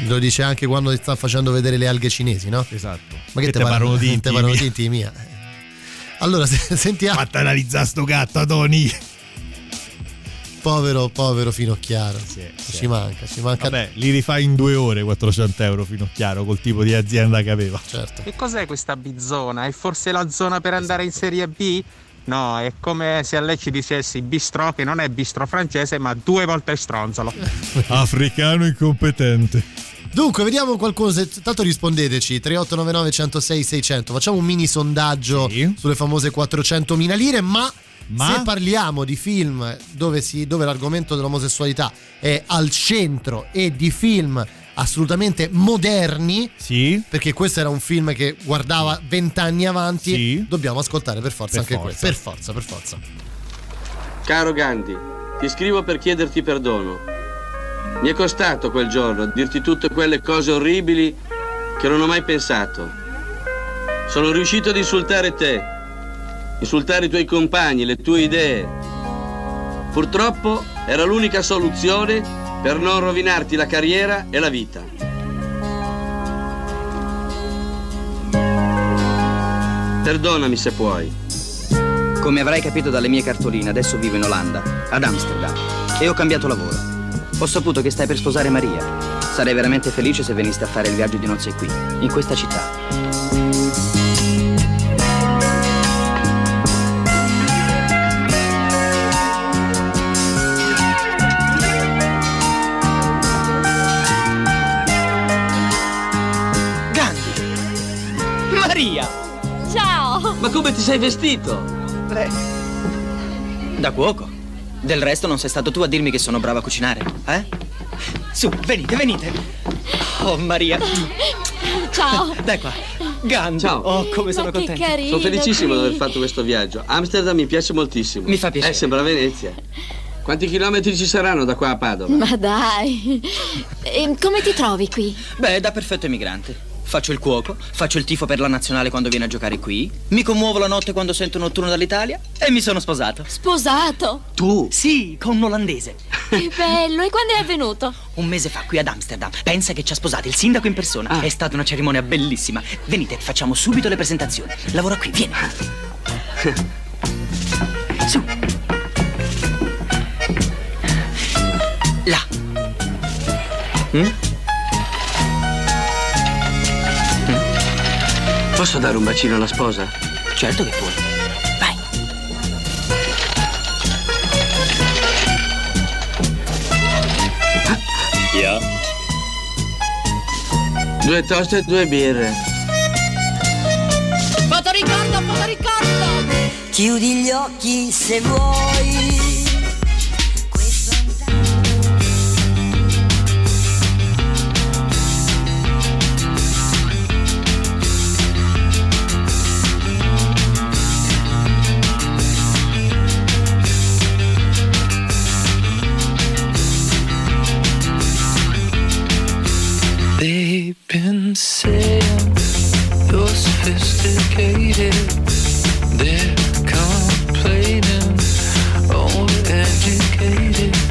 Speaker 3: Lo dice anche quando ti sta facendo vedere le alghe cinesi, no?
Speaker 4: Esatto.
Speaker 3: Ma che,
Speaker 4: Che
Speaker 3: te
Speaker 4: te
Speaker 3: parlano
Speaker 4: di <laughs>
Speaker 3: te parlano di intimi mia? Allora, se- <laughs> sentiamo.
Speaker 4: Fatta analizzare sto gatto, Tony.
Speaker 3: Povero, povero Finocchiaro. Ci manca, ci manca.
Speaker 4: Vabbè, li rifai in due ore 400 euro Finocchiaro col tipo di azienda che aveva.
Speaker 3: Certo.
Speaker 22: Che cos'è questa bizzona? È forse la zona per andare in Serie B? No, è come se a lei ci dicessi bistro che non è bistro francese ma due volte stronzolo. <laughs>
Speaker 4: Africano incompetente.
Speaker 3: Dunque, vediamo qualcuno. Se, tanto rispondeteci: 3899 106 600. Facciamo un mini sondaggio sulle famose 400.000 lire. Ma,
Speaker 4: Ma?
Speaker 3: se parliamo di film dove, si, dove l'argomento dell'omosessualità è al centro e di film assolutamente moderni,
Speaker 4: sì.
Speaker 3: perché questo era un film che guardava vent'anni avanti,
Speaker 4: Sì.
Speaker 3: dobbiamo ascoltare per forza
Speaker 4: Per
Speaker 3: anche
Speaker 4: forza.
Speaker 3: questo. Per forza, per forza.
Speaker 18: Caro Gandhi, ti scrivo per chiederti perdono. Mi è costato quel giorno dirti tutte quelle cose orribili che non ho mai pensato. Sono riuscito ad insultare te, insultare i tuoi compagni, le tue idee. Purtroppo era l'unica soluzione per non rovinarti la carriera e la vita. Perdonami se puoi.
Speaker 23: Come avrai capito dalle mie cartoline, adesso vivo in Olanda, ad Amsterdam, e ho cambiato lavoro. Ho saputo che stai per sposare Maria. Sarei veramente felice se veniste a fare il viaggio di nozze qui, in questa città.
Speaker 18: Ma come ti sei vestito?
Speaker 23: Da cuoco. Del resto non sei stato tu a dirmi che sono brava a cucinare, eh? Su, venite, venite. Oh, Maria.
Speaker 14: Ciao! <laughs>
Speaker 23: Dai qua. Gandhi.
Speaker 18: Ciao.
Speaker 23: Oh, come sono
Speaker 14: carino
Speaker 18: Sono felicissimo di aver fatto questo viaggio. Amsterdam mi piace moltissimo.
Speaker 23: Mi fa piacere.
Speaker 18: Eh, sembra Venezia. Quanti chilometri ci saranno da qua a Padova?
Speaker 14: Ma dai! E come ti trovi qui?
Speaker 23: Beh, da perfetto emigrante. Faccio il cuoco, faccio il tifo per la nazionale quando viene a giocare qui, mi commuovo la notte quando sento un notturno dall'Italia e mi sono sposato.
Speaker 14: Sposato?
Speaker 23: Tu? Sì, con un olandese.
Speaker 14: Che <laughs> bello! E quando è avvenuto?
Speaker 23: Un mese fa qui ad Amsterdam. Pensa che ci ha sposato il sindaco in persona. È stata una cerimonia bellissima. Venite, facciamo subito le presentazioni. Lavora qui, vieni. Su. Là.
Speaker 18: Mm? Posso dare un bacino alla sposa?
Speaker 23: Certo che puoi.
Speaker 18: Io? Due toast e due birre.
Speaker 14: Fotoricordo, fotoricordo!
Speaker 24: Chiudi gli occhi se vuoi.
Speaker 12: They've been saying you're sophisticated. They're complaining, overeducated. You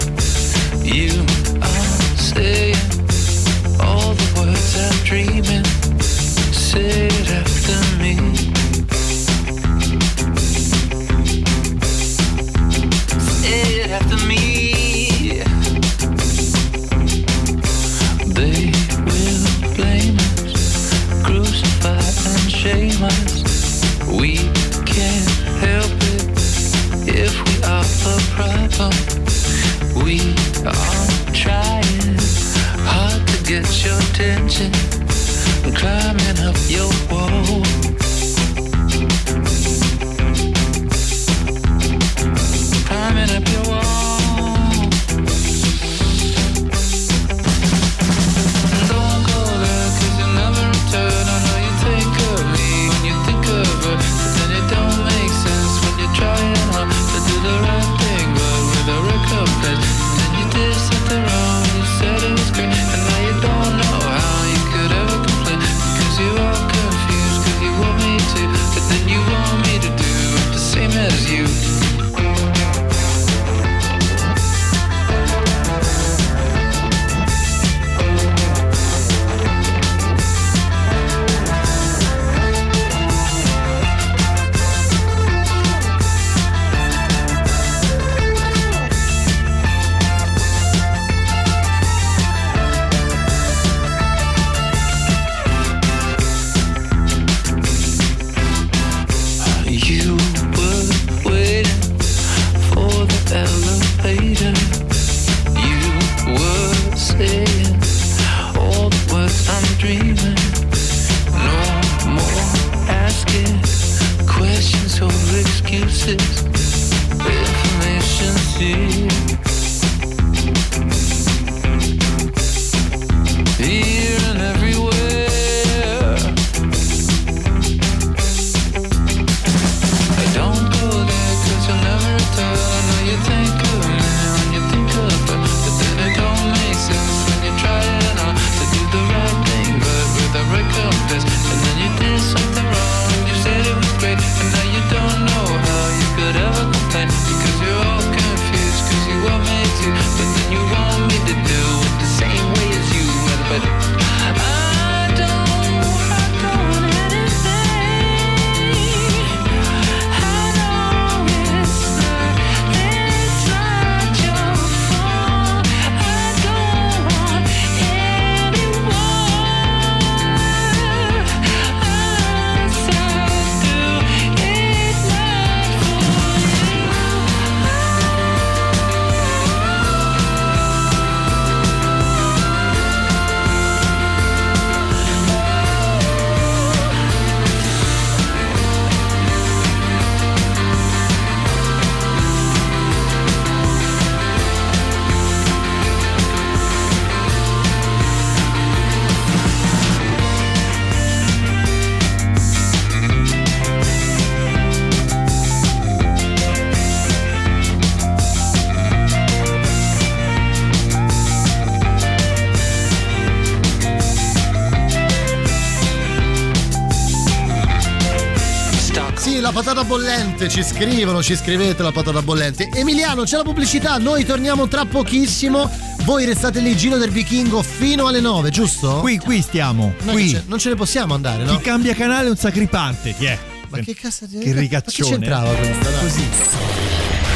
Speaker 3: bollente, ci scrivono, ci scrivete la patata bollente. Emiliano, c'è la pubblicità, noi torniamo tra pochissimo. Voi restate lì, giro del vichingo fino alle 9, giusto?
Speaker 4: Qui, qui stiamo.
Speaker 3: Noi
Speaker 4: qui.
Speaker 3: Non, ce ne possiamo andare, no?
Speaker 4: Chi cambia canale è un sacripante, ti è.
Speaker 3: Ma che cazzo di.
Speaker 4: Che ricaccione.
Speaker 3: Ma che c'entrava questa? Dai.
Speaker 4: Così.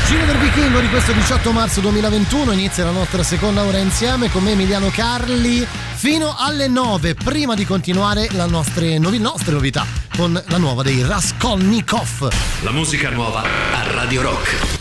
Speaker 3: Giro del Vichingo di questo 18 marzo 2021 inizia la nostra seconda ora insieme con me Emiliano Carli fino alle 9 prima di continuare le nostre, novi- nostre novità con la nuova dei Rascal. Raskolnikov.
Speaker 17: La musica nuova a Radio Rock.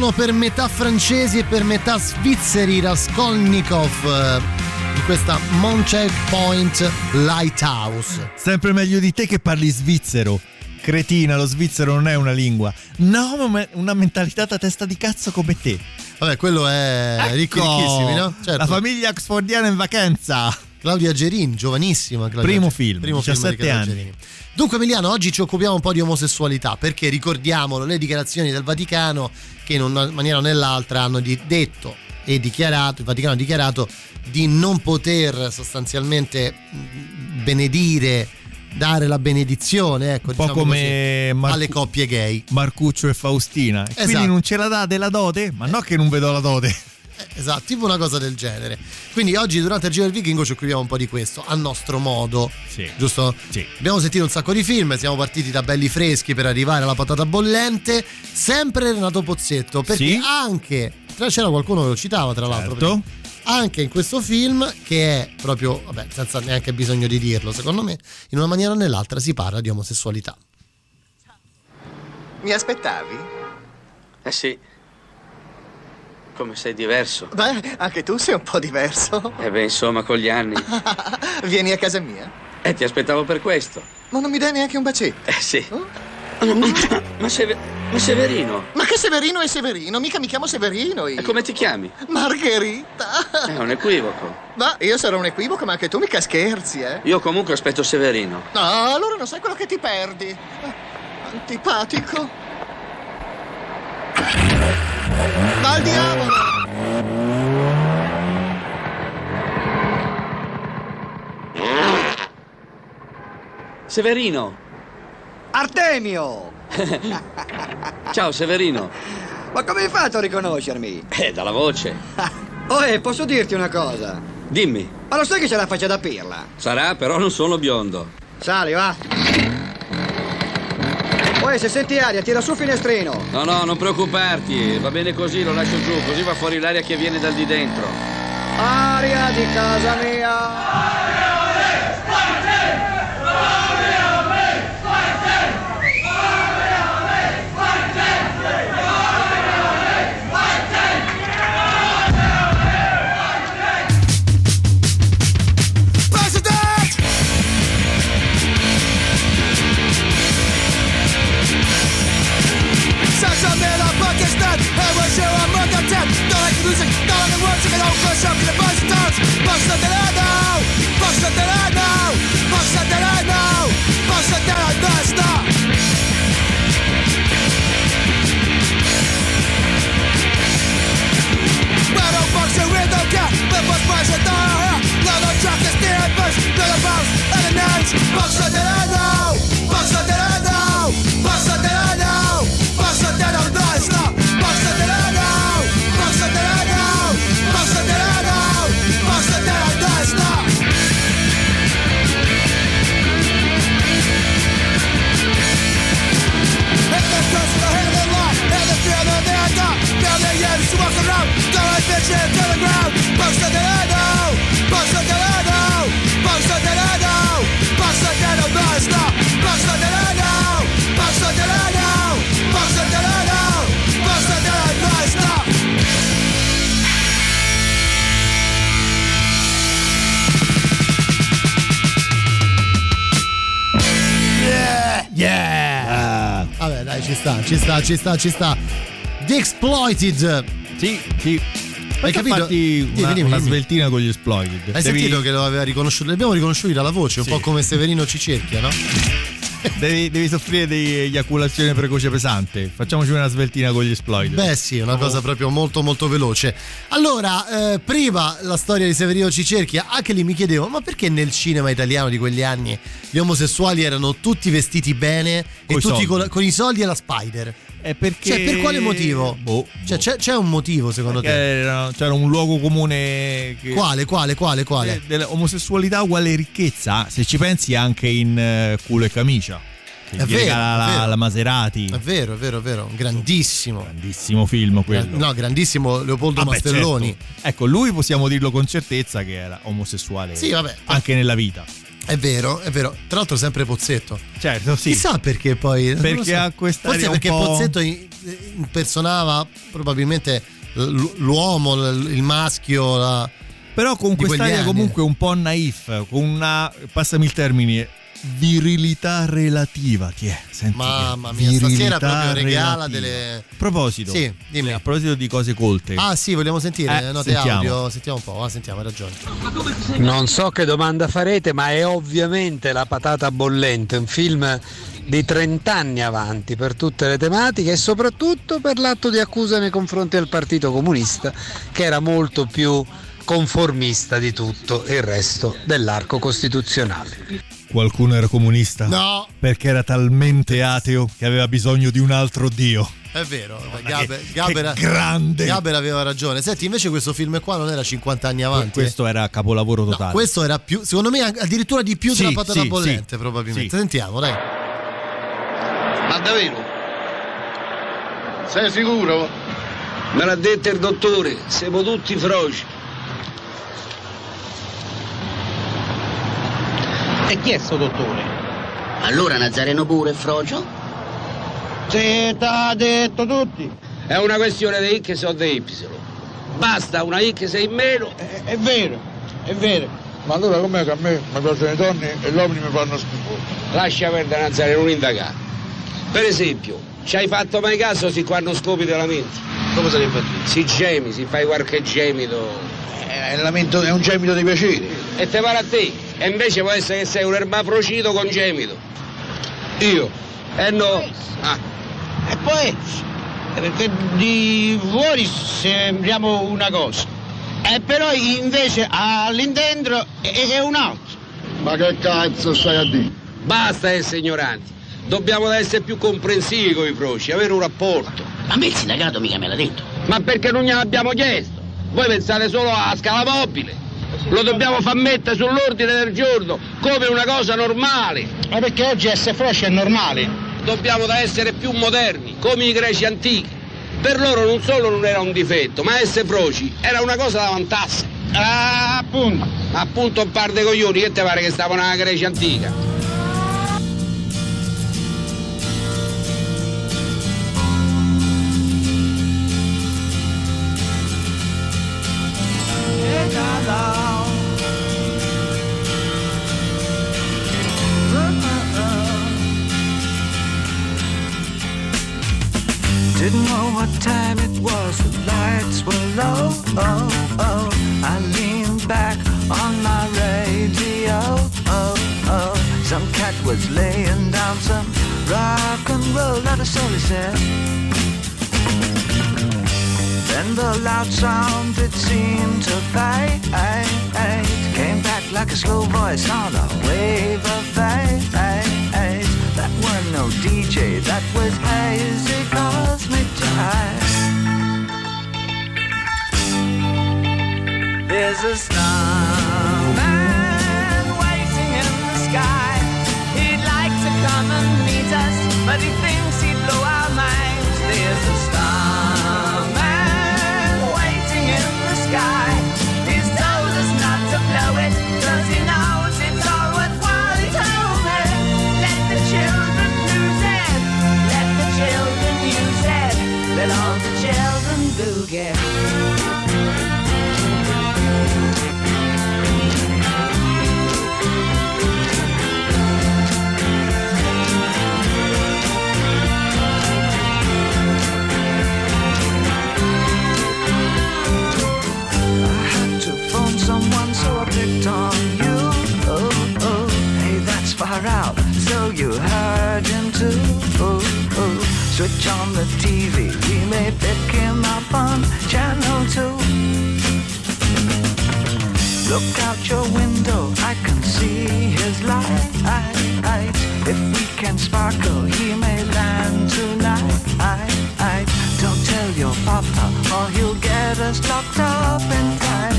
Speaker 3: Sono per metà francesi e per metà svizzeri Raskolnikov eh, di questa Moncheck Point Lighthouse.
Speaker 4: Sempre meglio di te che parli svizzero. Cretina, lo svizzero non è una lingua. No, ma una mentalità da testa di cazzo come te.
Speaker 3: Vabbè, quello è ricchi
Speaker 4: Ecco,
Speaker 3: ricchissimi, no? Certo.
Speaker 4: La famiglia oxfordiana in vacanza.
Speaker 3: Claudia Gerin, giovanissima. Claudia
Speaker 4: Primo
Speaker 3: Gerin.
Speaker 4: film,
Speaker 3: Primo film
Speaker 4: 17
Speaker 3: di Claudia
Speaker 4: anni.
Speaker 3: Gerin. Dunque Emiliano, oggi ci occupiamo un po' di omosessualità perché ricordiamolo, le dichiarazioni del Vaticano che in una maniera o nell'altra hanno detto e dichiarato, il Vaticano ha dichiarato di non poter sostanzialmente benedire, dare la benedizione, ecco,
Speaker 4: Un po'
Speaker 3: diciamo
Speaker 4: come Marcu-
Speaker 3: alle coppie gay.
Speaker 4: Marcuccio e Faustina. E Quindi
Speaker 3: Esatto.
Speaker 4: non ce la date la dote? Ma no che non vedo la dote.
Speaker 3: Esatto, tipo una cosa del genere. Quindi oggi durante il Giro del Vichingo ci occupiamo un po' di questo, a nostro modo.
Speaker 4: Sì.
Speaker 3: Giusto?
Speaker 4: Sì.
Speaker 3: Abbiamo sentito un sacco di film, siamo partiti da belli freschi per arrivare alla patata bollente. Sempre Renato Pozzetto, perché
Speaker 4: Sì.
Speaker 3: anche, tra- c'era qualcuno che lo citava tra l'altro.
Speaker 4: Certo.
Speaker 3: perché Anche in questo film, che è proprio, vabbè, senza neanche bisogno di dirlo, secondo me, in una maniera o nell'altra si parla di omosessualità.
Speaker 25: Mi aspettavi?
Speaker 18: Eh sì. Come sei diverso.
Speaker 25: Beh, anche tu sei un po' diverso.
Speaker 18: Eh beh, insomma, con gli anni. <laughs>
Speaker 25: Vieni a casa mia.
Speaker 18: Eh, ti aspettavo per questo.
Speaker 25: Ma non mi dai neanche un bacetto?
Speaker 18: Eh sì. Ma, Seve- ma Severino,
Speaker 25: Ma che Severino è Severino? Mica mi chiamo Severino io.
Speaker 18: e come ti chiami?
Speaker 25: Margherita.
Speaker 18: È un equivoco.
Speaker 25: Ma io sarò un equivoco, ma anche tu mica scherzi, eh?
Speaker 18: Io comunque aspetto Severino.
Speaker 25: No, allora non sai quello che ti perdi. Eh, Antipatico. Ma al diavolo!
Speaker 18: Severino!
Speaker 26: Artemio! <laughs>
Speaker 18: Ciao Severino!
Speaker 26: Ma come hai fatto a riconoscermi?
Speaker 18: Eh, dalla voce. <laughs>
Speaker 26: Oh, eh, posso dirti una cosa?
Speaker 18: Dimmi,
Speaker 26: Ma lo sai che c'è la faccia da pirla?
Speaker 18: sarà però non sono biondo.
Speaker 26: Sali, va. Poi se senti aria, tira su il finestrino.
Speaker 18: No, no, non preoccuparti, va bene così, lo lascio giù, così va fuori l'aria che viene dal di dentro.
Speaker 26: Aria di casa mia.
Speaker 12: President!
Speaker 3: Patrzę ci sta, ci sta, ci sta. The Exploited.
Speaker 4: Sì, sì.
Speaker 3: Hai capito?
Speaker 4: Fatti una,
Speaker 3: dimmi,
Speaker 4: una
Speaker 3: dimmi.
Speaker 4: sveltina con gli Exploited.
Speaker 3: Hai
Speaker 4: Devi-
Speaker 3: sentito che lo aveva riconosciuto? L'abbiamo riconosciuti dalla voce, un
Speaker 4: Sì.
Speaker 3: po' come Severino ci cerchia, no?
Speaker 4: Devi, devi soffrire di eiaculazione precoce pesante. Facciamoci una sveltina con gli Exploited.
Speaker 3: Beh sì, è una cosa proprio molto molto veloce. Allora, eh, prima la storia di Severino Cicerchia, anche lì mi chiedevo, ma perché nel cinema italiano di quegli anni gli omosessuali erano tutti vestiti bene e
Speaker 4: Coi
Speaker 3: tutti
Speaker 4: soldi.
Speaker 3: con, con i soldi e la spider?
Speaker 4: È perché...
Speaker 3: Cioè, per quale motivo?
Speaker 4: Boh,
Speaker 3: Cioè, c'è, c'è un motivo secondo
Speaker 4: Perché
Speaker 3: te?
Speaker 4: era- c'era un luogo comune che-
Speaker 3: Quale, quale, quale, quale?
Speaker 4: de- dell'omosessualità uguale ricchezza se ci pensi anche in eh, culo e camicia che
Speaker 3: È vero,
Speaker 4: regala
Speaker 3: è
Speaker 4: la,
Speaker 3: vero.
Speaker 4: la Maserati
Speaker 3: È vero, è vero, è vero, grandissimo.
Speaker 4: grandissimo film quello
Speaker 3: No, grandissimo Leopoldo
Speaker 4: Ah, beh,
Speaker 3: Mastelloni.
Speaker 4: certo. ecco lui possiamo dirlo con certezza che era omosessuale
Speaker 3: Sì, vabbè.
Speaker 4: anche nella vita
Speaker 3: È vero, è vero. Tra l'altro sempre Pozzetto.
Speaker 4: certo sì
Speaker 3: Chissà perché poi.
Speaker 4: Perché
Speaker 3: lo so.
Speaker 4: ha questa
Speaker 3: Forse perché
Speaker 4: po'-
Speaker 3: Pozzetto impersonava probabilmente l'uomo, il maschio. La...
Speaker 4: però con quest'aria comunque un po' naif con una passami il termine virilità relativa ti è senti
Speaker 3: Mamma mia, stasera
Speaker 4: virilità
Speaker 3: proprio regala
Speaker 4: relativa.
Speaker 3: delle.
Speaker 4: a proposito
Speaker 3: Sì, dimmi.
Speaker 4: a proposito di cose colte
Speaker 3: Ah, sì, vogliamo sentire
Speaker 4: Eh,
Speaker 3: note
Speaker 4: sentiamo.
Speaker 3: audio. Sentiamo un po', ah, sentiamo, hai ragione.
Speaker 27: Non so che domanda farete, ma è ovviamente La patata bollente, un film di 30 anni avanti per tutte le tematiche e soprattutto per l'atto di accusa nei confronti del Partito Comunista, che era molto più conformista di tutto il resto dell'arco costituzionale.
Speaker 4: Qualcuno era comunista?
Speaker 3: No.
Speaker 4: Perché era talmente ateo che aveva bisogno di un altro dio.
Speaker 3: È vero, Gaber,
Speaker 4: che-
Speaker 3: Gaber-
Speaker 4: che grande!
Speaker 3: Gaber aveva ragione. Senti, invece questo film qua non era 50 anni avanti.
Speaker 4: Questo era capolavoro
Speaker 3: No,
Speaker 4: totale.
Speaker 3: questo era più, secondo me, addirittura di più
Speaker 4: Sì,
Speaker 3: della patata
Speaker 4: sì,
Speaker 3: bollente,
Speaker 4: sì.
Speaker 3: probabilmente.
Speaker 4: Sì.
Speaker 3: Sentiamo, dai.
Speaker 28: Ma davvero? Sei sicuro? Me l'ha detto il dottore, siamo tutti froci.
Speaker 26: E chi è sto dottore?
Speaker 28: Allora Nazareno pure è frocio?
Speaker 26: Se t'ha detto tutti.
Speaker 28: È una questione di X o di Y. Basta una X in meno.
Speaker 26: È, è vero, è vero.
Speaker 28: Ma allora com'è che a me mi piacciono le donne e gli uomini mi fanno schifo? Lascia perdere Nazareno, non indagare. Per esempio, ci hai fatto mai caso si quando scopi della mente?
Speaker 26: Come sarebbe a dire?
Speaker 28: Si gemi, si fai qualche gemito.
Speaker 26: È, un lamento- è un gemito di piacere.
Speaker 28: E te pare a te. E invece può essere che sei un ermafrocito con gemito. Io? Eh no. Ah.
Speaker 26: E poi, perché di fuori sembriamo una cosa. E però invece all'interno è, è un altro.
Speaker 28: Ma che cazzo stai a dire? Basta essere ignoranti. Dobbiamo essere più comprensivi con i froci, avere un rapporto.
Speaker 29: A me il sindacato mica me l'ha detto.
Speaker 28: Ma perché non gliel'abbiamo chiesto? Voi pensate solo a scala mobile. Lo dobbiamo far mettere sull'ordine del giorno come una cosa normale.
Speaker 26: Ma perché oggi essere froci è normale?
Speaker 28: Dobbiamo da essere più moderni, come i greci antichi. Per loro non solo non era un difetto, ma essere froci era una cosa da vantarsi.
Speaker 26: Ah, appunto.
Speaker 28: Appunto un par de coglioni, che te pare che stavano nella Grecia antica?
Speaker 12: Loud sound it seemed to fade. Came back like a slow voice on a wave of fate. That were no DJ, that was on the TV. We may pick him up on channel two. Look out your window, I can see his light. If we can sparkle, he may land tonight. Don't tell your papa, or he'll get us locked up in time.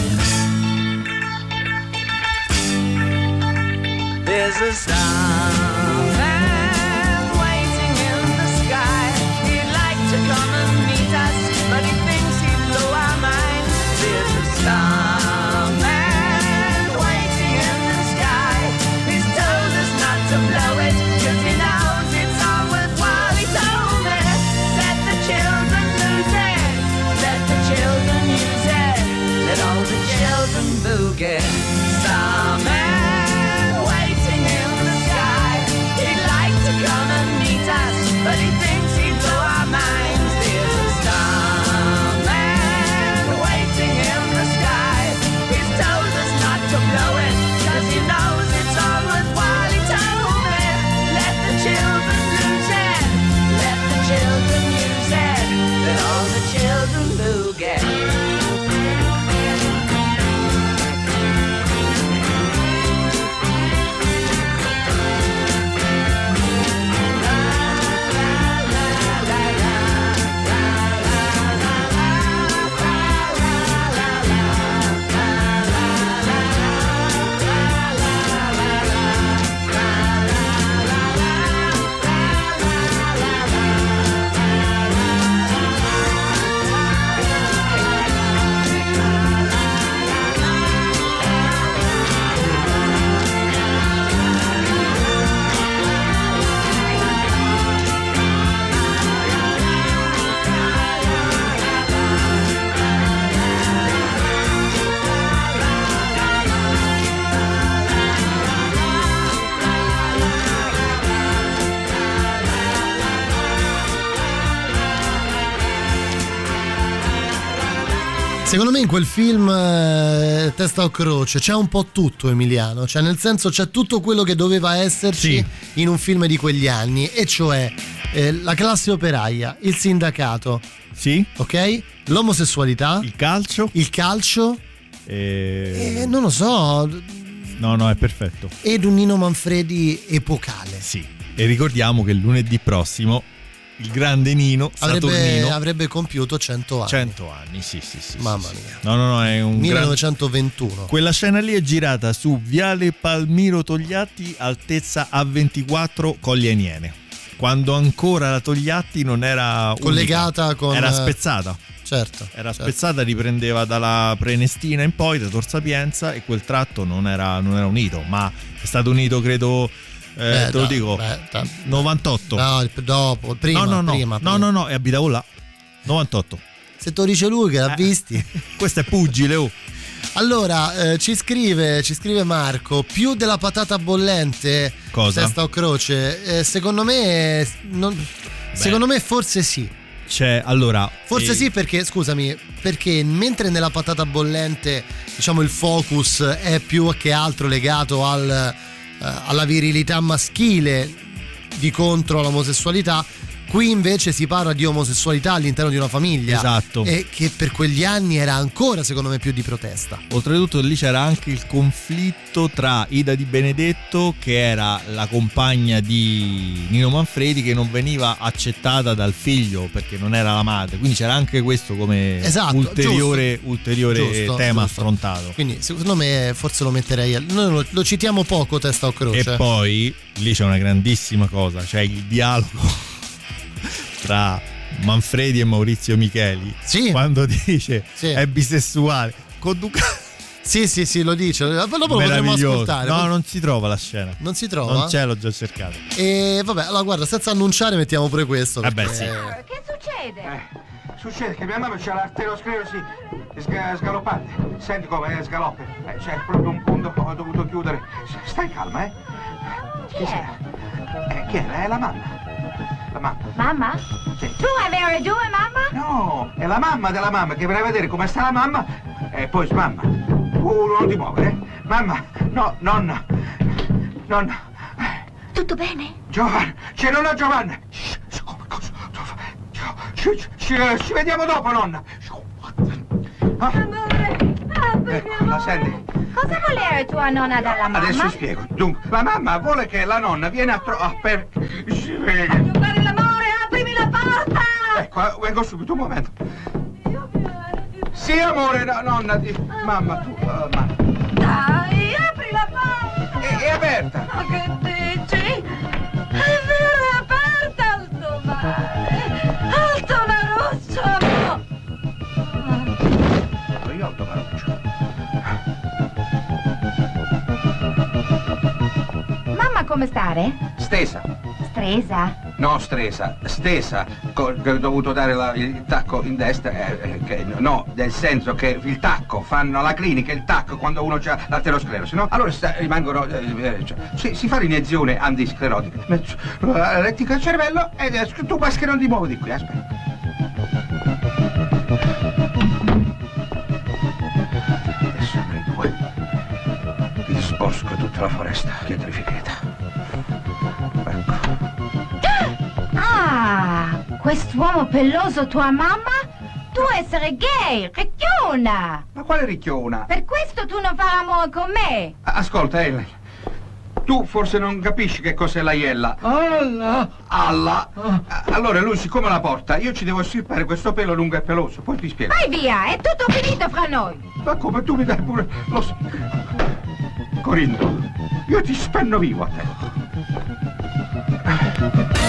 Speaker 12: There's a starman
Speaker 3: Secondo me in quel film eh, Testa o Croce c'è un po' tutto Emiliano, cioè nel senso c'è tutto quello che doveva esserci in un film di quegli anni, e cioè eh, la classe operaia, il sindacato,
Speaker 4: sì.
Speaker 3: ok? L'omosessualità,
Speaker 4: il calcio,
Speaker 3: il calcio,
Speaker 4: e...
Speaker 3: e non lo so,
Speaker 4: No, no, è perfetto.
Speaker 3: ed un Nino Manfredi epocale.
Speaker 4: Sì. E ricordiamo che lunedì prossimo il grande Nino
Speaker 3: Avrebbe, avrebbe compiuto 100 anni.
Speaker 4: 100 anni, sì, sì, sì.
Speaker 3: Mamma
Speaker 4: sì, sì.
Speaker 3: mia.
Speaker 4: No, no, no, è un gran-
Speaker 3: 1921.
Speaker 4: Quella scena lì è girata su Viale Palmiro Togliatti, altezza A24 Coglie Aniene. Quando ancora la Togliatti non era unica.
Speaker 3: Collegata con-
Speaker 4: Era spezzata.
Speaker 3: Certo.
Speaker 4: Era
Speaker 3: certo.
Speaker 4: spezzata, riprendeva dalla Prenestina in poi, da Tor Sapienza, e quel tratto non era, non era unito, ma è stato unito, credo. Eh,
Speaker 3: Beh,
Speaker 4: te lo
Speaker 3: no,
Speaker 4: dico,
Speaker 3: beh, ta-
Speaker 4: 98.
Speaker 3: No, dopo, prima,
Speaker 4: no, no, no,
Speaker 3: prima,
Speaker 4: no, no, no, e abitavo là. 98.
Speaker 3: Se te lo dice lui che l'ha visti. <laughs>
Speaker 4: Questo è pugile, oh.
Speaker 3: Allora, eh, ci scrive, ci scrive Marco, più della patata bollente,
Speaker 4: Cosa?
Speaker 3: testa o croce, eh, secondo me, non- secondo me forse sì.
Speaker 4: C'è, allora...
Speaker 3: Forse
Speaker 4: eh,
Speaker 3: sì perché, scusami, perché mentre nella patata bollente, diciamo, il focus è più che altro legato al, eh, alla virilità maschile di contro all'omosessualità, qui invece si parla di omosessualità all'interno di una famiglia.
Speaker 4: Esatto.
Speaker 3: E che per quegli anni era ancora, secondo me, più di protesta.
Speaker 4: Oltretutto lì c'era anche il conflitto tra Ida Di Benedetto, che era la compagna di Nino Manfredi, che non veniva accettata dal figlio perché non era la madre. Quindi c'era anche questo come
Speaker 3: Esatto,
Speaker 4: ulteriore,
Speaker 3: giusto.
Speaker 4: ulteriore
Speaker 3: Giusto,
Speaker 4: tema
Speaker 3: giusto.
Speaker 4: affrontato.
Speaker 3: Quindi secondo me forse lo metterei. Noi lo, lo citiamo poco, testa o croce.
Speaker 4: E poi lì c'è una grandissima cosa, cioè il dialogo tra Manfredi e Maurizio Micheli. Quando dice è bisessuale. Con Duca-
Speaker 3: Sì, sì, sì, lo dice. Dopo lo potremmo
Speaker 4: Meraviglioso.
Speaker 3: ascoltare.
Speaker 4: No, non si trova la scena.
Speaker 3: Non si trova?
Speaker 4: Non c'è, l'ho già cercato.
Speaker 3: E vabbè, allora guarda, senza annunciare mettiamo pure questo.
Speaker 4: Vabbè,
Speaker 3: perché-
Speaker 4: sì.
Speaker 14: Che succede?
Speaker 10: succede che mia mamma c'ha l'arteriosclerosi sga- sgaloppante. Senti come è sgaloppa. Eh, c'è proprio un punto, ho dovuto chiudere. Stai calma, eh? Chi sarà? Eh, chi era? È la mamma. La mamma.
Speaker 11: Mamma? Tu avevi due mamma?
Speaker 10: No, è la mamma della mamma che a vedere come sta la mamma e poi smamma. Uh, non ti muovere, eh? Mamma, no, nonna. Nonna.
Speaker 11: Tutto bene?
Speaker 10: Giovanna, c'è nonna Giovanna. Ci, ci- ci- ci vediamo dopo, nonna. Ah. Ecco, la senti?
Speaker 11: Cosa voleva tua nonna dalla mamma?
Speaker 10: Adesso spiego. Dunque, la mamma vuole che la nonna viene a trovare per... Vede.
Speaker 11: Per l'amore, aprimi la porta!
Speaker 10: Ecco, eh, vengo subito, un momento. Sì, amore, no, nonna, di... mamma, tu, eh, mamma.
Speaker 11: Dai, apri la porta!
Speaker 10: È, è aperta.
Speaker 11: Ma che dici? Come stare?
Speaker 10: Stesa.
Speaker 11: Stresa?
Speaker 10: No, stresa, stesa, che ho dovuto dare la- il tacco in destra, eh, eh, che- no, nel senso che il tacco, fanno alla clinica il tacco quando uno ha l'arteriosclerosi, no? Allora sta- rimangono, eh, eh, cioè, si, si fa l'iniezione antisclerotica, Met- la elettrica al cervello e adesso tu basta che non ti muovi di qui, aspetta. Adesso noi due vi tutta la foresta pietrificata.
Speaker 11: Ah, quest'uomo pelloso tua mamma? Tu essere gay, ricchiona!
Speaker 10: Ma quale ricchiona?
Speaker 11: Per questo tu non fai l'amore con me!
Speaker 10: Ascolta, Ellen. Tu forse non capisci che cos'è la iella.
Speaker 30: Allah!
Speaker 10: Alla. Allora lui siccome la porta, io ci devo stirpare questo pelo lungo e peloso, poi ti spiego.
Speaker 11: Vai via, è tutto finito fra noi!
Speaker 10: Ma come tu mi dai pure lo Corindo, io ti spenno vivo a te.
Speaker 12: Thank you.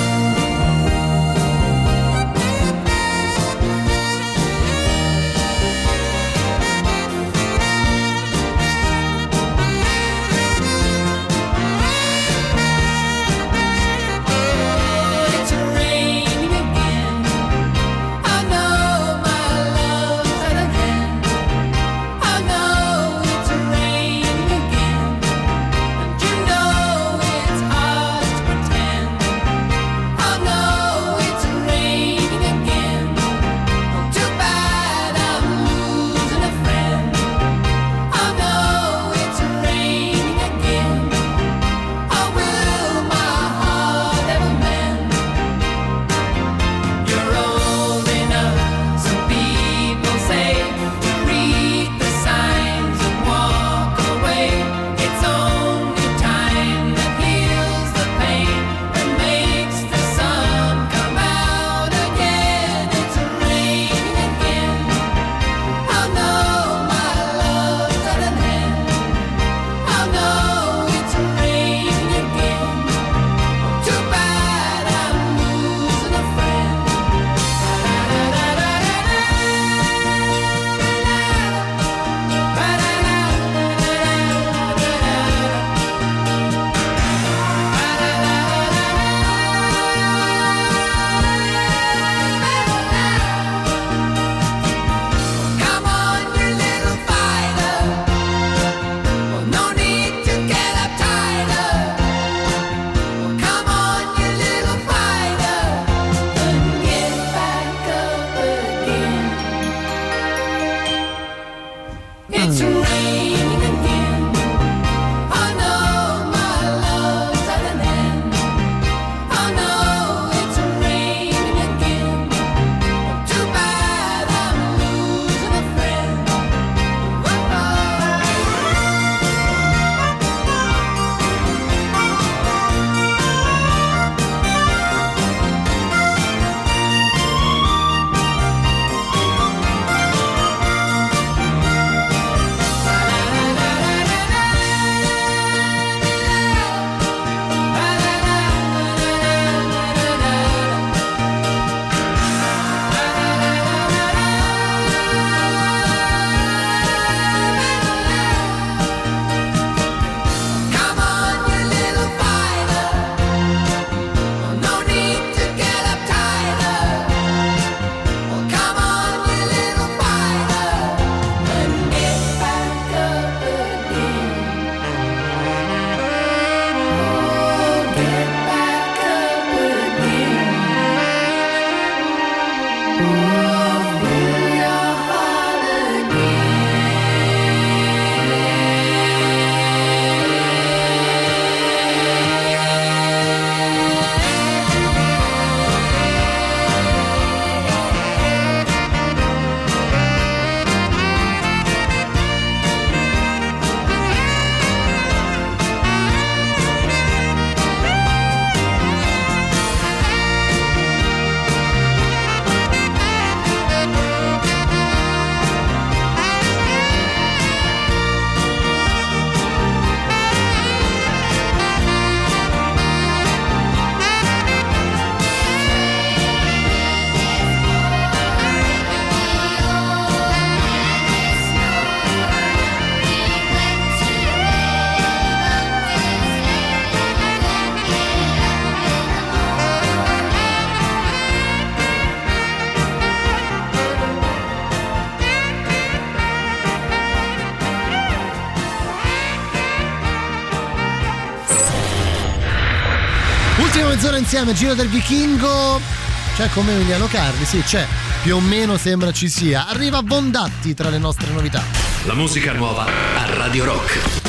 Speaker 3: Insieme, Giro del Vichingo. C'è come Emiliano Carli, sì, c'è. Più o meno sembra ci sia. Arriva Bondatti tra le nostre novità.
Speaker 7: La musica nuova a Radio Rock.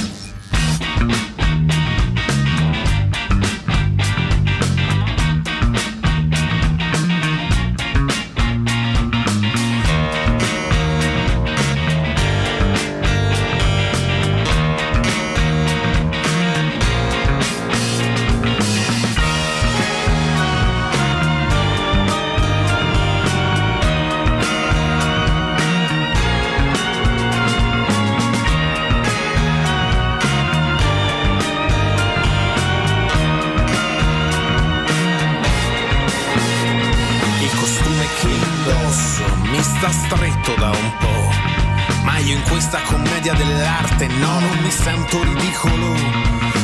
Speaker 17: Dell'arte no, non mi sento ridicolo.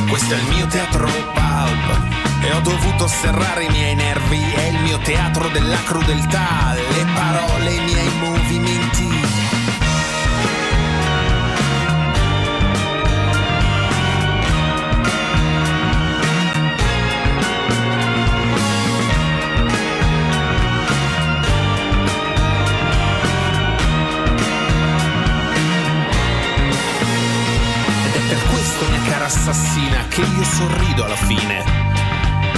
Speaker 17: Questo è il mio teatro pulp e ho dovuto serrare i miei nervi. È il mio teatro della crudeltà, le parole, i miei movimenti. Assassina, che io sorrido alla fine.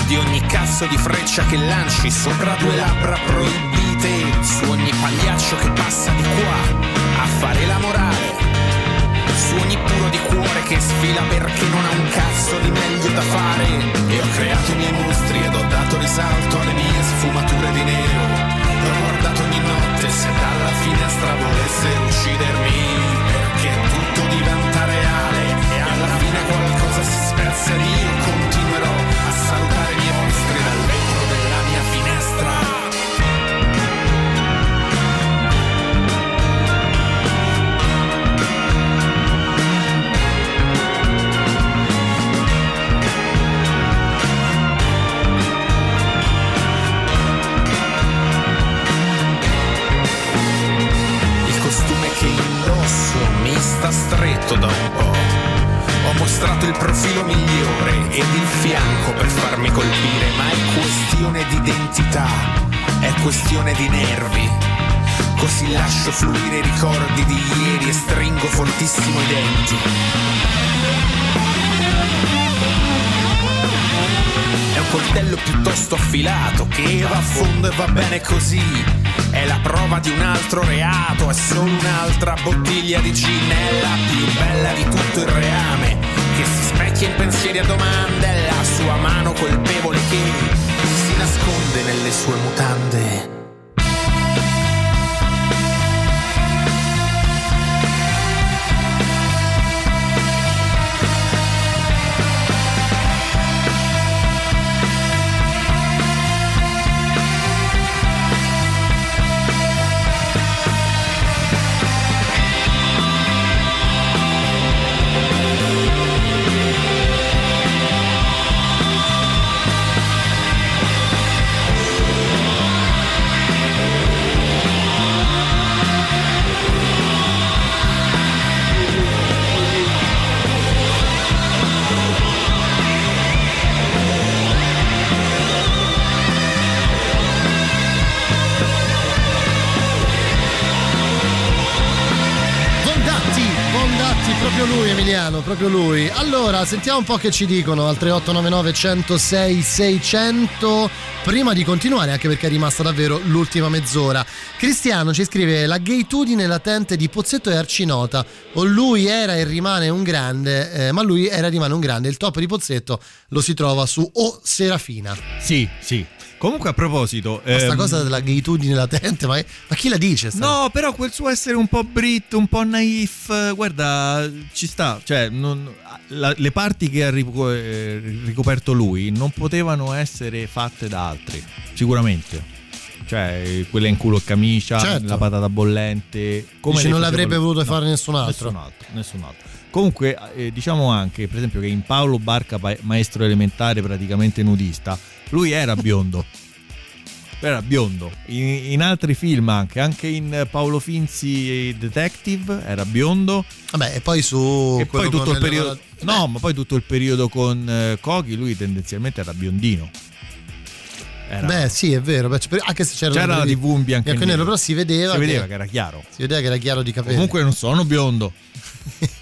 Speaker 17: Di ogni cazzo di freccia che lanci sopra due labbra proibite, su ogni pagliaccio che passa di qua a fare la morale. Su ogni puro di cuore che sfila perché non ha un cazzo di meglio da fare. E ho creato i miei mostri ed ho dato risalto alle mie sfumature di nero. E ho guardato ogni notte se dalla finestra volesse uccidermi. Perché tutto diventa ed io continuerò a salutare i mostri dal vetro della mia finestra. Il costume che indosso mi sta stretto da un po'. Ho mostrato il profilo migliore ed il fianco per farmi colpire, ma è questione di identità, è questione di nervi. Così lascio fluire i ricordi di ieri e stringo fortissimo i denti. È un coltello piuttosto affilato che va a fondo e va bene così. È la prova di un altro reato, è solo un'altra bottiglia di gin, è la più bella di tutto il reame. Che si specchia in pensieri a domande, la sua mano colpevole che si nasconde nelle sue mutande.
Speaker 3: Proprio lui. Allora, sentiamo un po' che ci dicono al 3899 106 600 prima di continuare, anche perché è rimasta davvero l'ultima mezz'ora. Cristiano ci scrive la gaytudine latente di Pozzetto è arcinota. O lui era e rimane un grande, eh, ma lui era e rimane un grande. Il top di Pozzetto lo si trova su O Serafina.
Speaker 4: Sì, sì. Comunque a proposito...
Speaker 3: Questa
Speaker 4: ehm,
Speaker 3: cosa della gaytudine latente, ma, ma chi la dice? sta-
Speaker 4: No, però quel suo essere un po' brit, un po' naif, guarda, ci sta. Cioè, non- la- le parti che ha eh, ricoperto lui non potevano essere fatte da altri, sicuramente. Cioè, quella in culo e camicia,
Speaker 3: Certo.
Speaker 4: la patata bollente. Come
Speaker 3: Dici,
Speaker 4: le
Speaker 3: non l'avrebbe voluto
Speaker 4: No,
Speaker 3: fare nessun altro.
Speaker 4: Nessun altro, nessun altro. Comunque, eh, diciamo anche, per esempio, che in Paolo Barca, maestro elementare praticamente nudista, lui era biondo. Era biondo. In, in altri film anche, anche in Paolo Finzi Detective era biondo.
Speaker 3: Vabbè, e poi su
Speaker 4: E poi tutto il periodo.
Speaker 3: le-
Speaker 4: No, ma poi tutto il periodo con eh, Coghi, lui tendenzialmente era biondino. Era-
Speaker 3: Beh, sì, è vero. anche se c'era,
Speaker 4: C'era la
Speaker 3: TV
Speaker 4: in bianco e nero.
Speaker 3: però si vedeva,
Speaker 4: Si vedeva che era chiaro.
Speaker 3: Si vedeva che era chiaro di capelli.
Speaker 4: Comunque non sono biondo. <laughs>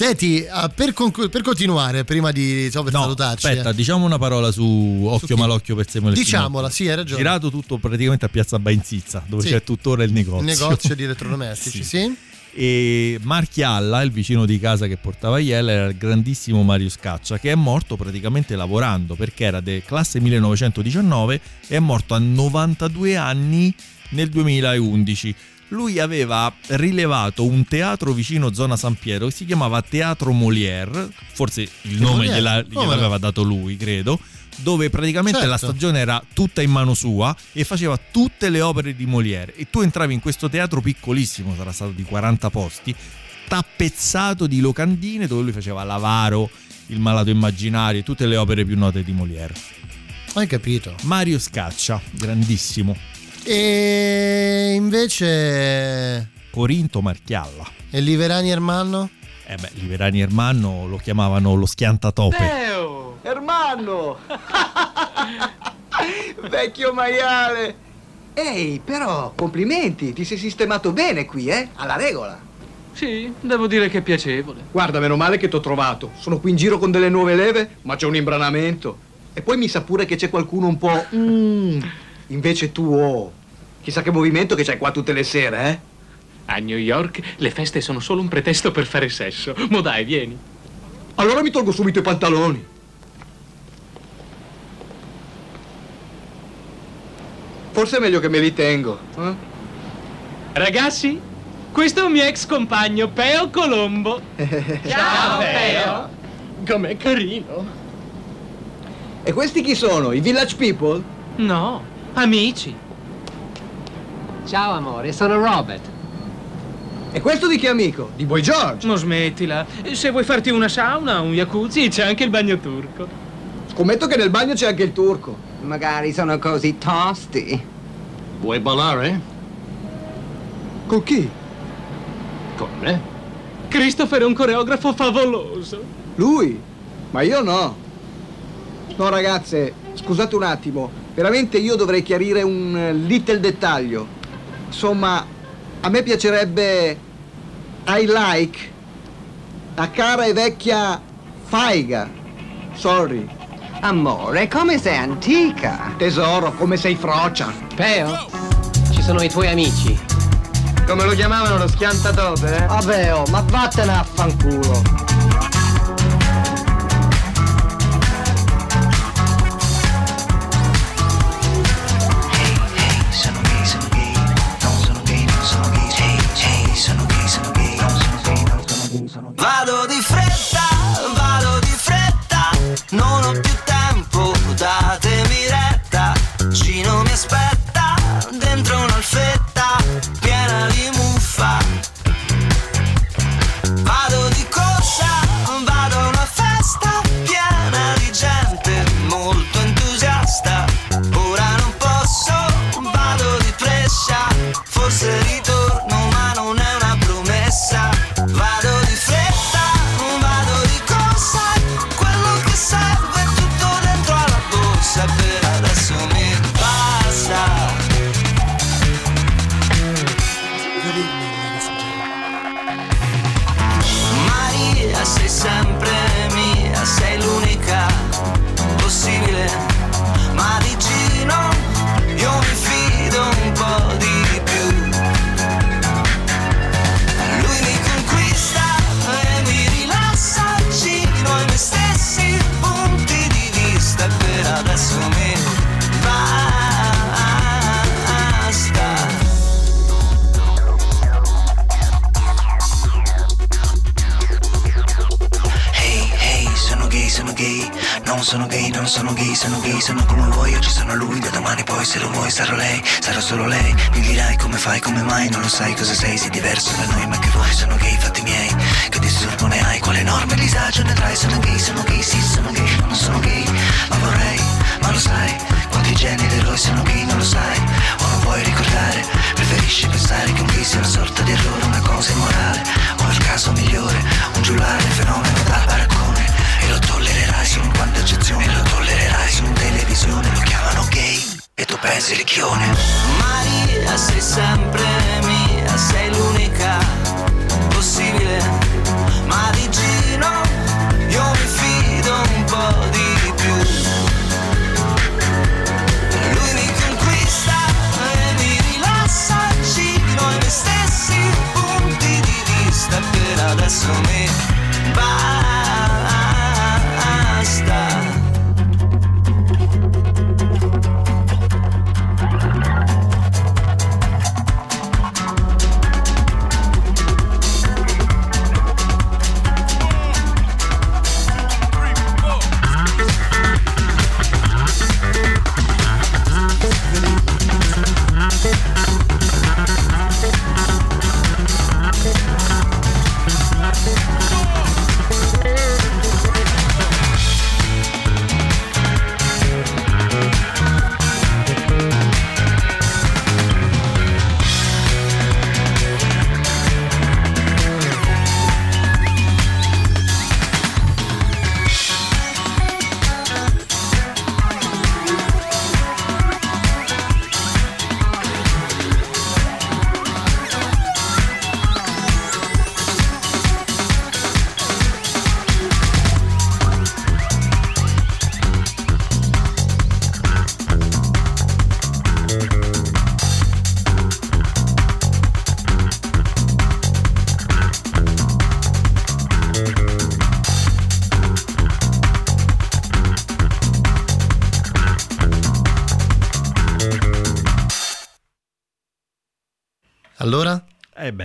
Speaker 3: Senti, ah, per, conclu- per continuare, prima di insomma, per salutarci,
Speaker 4: Aspetta,
Speaker 3: eh.
Speaker 4: diciamo una parola su Occhio Malocchio per Samuel
Speaker 3: Diciamola, sì, hai ragione.
Speaker 4: Girato tutto praticamente a Piazza Bainzizza, dove
Speaker 3: Sì.
Speaker 4: c'è tuttora il negozio.
Speaker 3: Il negozio di elettrodomestici, <laughs> sì.
Speaker 4: E Marchialla, il vicino di casa che portava Iella, era il grandissimo Mario Scaccia, che è morto praticamente lavorando perché era de classe 1919 e è morto a 92 anni nel 2011. Lui aveva rilevato un teatro vicino zona San Piero che si chiamava Teatro Molière, forse il nome
Speaker 3: Molière?
Speaker 4: gliela- gliel'aveva dato lui, credo, dove praticamente la
Speaker 3: Certo.
Speaker 4: stagione era tutta in mano sua e faceva tutte le opere di Molière. E tu entravi in questo teatro piccolissimo, sarà stato di 40 posti, tappezzato di locandine dove lui faceva l'avaro, il malato immaginario e tutte le opere più note di Molière.
Speaker 3: Hai capito.
Speaker 4: Mario Scaccia, grandissimo.
Speaker 3: E invece.
Speaker 4: Corinto Marchialla.
Speaker 3: E Liverani Ermanno?
Speaker 4: Eh beh, Liverani Ermanno lo chiamavano lo schiantatope.
Speaker 31: Teo! Ermanno! <laughs> Vecchio maiale! Ehi, però, complimenti, ti sei sistemato bene qui, eh? Alla regola.
Speaker 30: Sì, devo dire che è piacevole.
Speaker 31: Guarda, meno male che t'ho trovato. Sono qui in giro con delle nuove leve, ma c'è un imbranamento. E poi mi sa pure che c'è qualcuno un po'... mm, invece tu, oh, chissà che movimento che c'hai qua tutte le sere, eh?
Speaker 30: A New York le feste sono solo un pretesto per fare sesso. Mo dai, vieni.
Speaker 31: Allora mi tolgo subito i pantaloni. Forse è meglio che me li tengo. eh?
Speaker 30: Ragazzi, questo è un mio ex compagno, Peo Colombo. <laughs>
Speaker 31: Ciao,
Speaker 30: Peo. Com'è carino.
Speaker 31: E questi chi sono? I Village People?
Speaker 30: No, amici.
Speaker 31: Ciao amore, sono Robert. E questo di che amico? Di Boy George?
Speaker 30: Non smettila. Se vuoi farti una sauna, un jacuzzi, c'è anche il bagno turco.
Speaker 31: Scommetto che nel bagno c'è anche il turco.
Speaker 32: Magari sono così tosti.
Speaker 31: Vuoi ballare? Con chi?
Speaker 30: Con me? Christopher è un coreografo favoloso.
Speaker 31: Lui? Ma io no. No ragazze, scusate un attimo. Veramente io dovrei chiarire un eh, little dettaglio. Insomma, a me piacerebbe I like la cara e vecchia Faiga. Sorry.
Speaker 32: Amore, come sei antica.
Speaker 31: Tesoro, come sei frocia.
Speaker 32: Peo, ci sono i tuoi amici.
Speaker 31: Come lo chiamavano lo schiantatope, eh?
Speaker 32: Vabbè, oh, ma vattene a fanculo.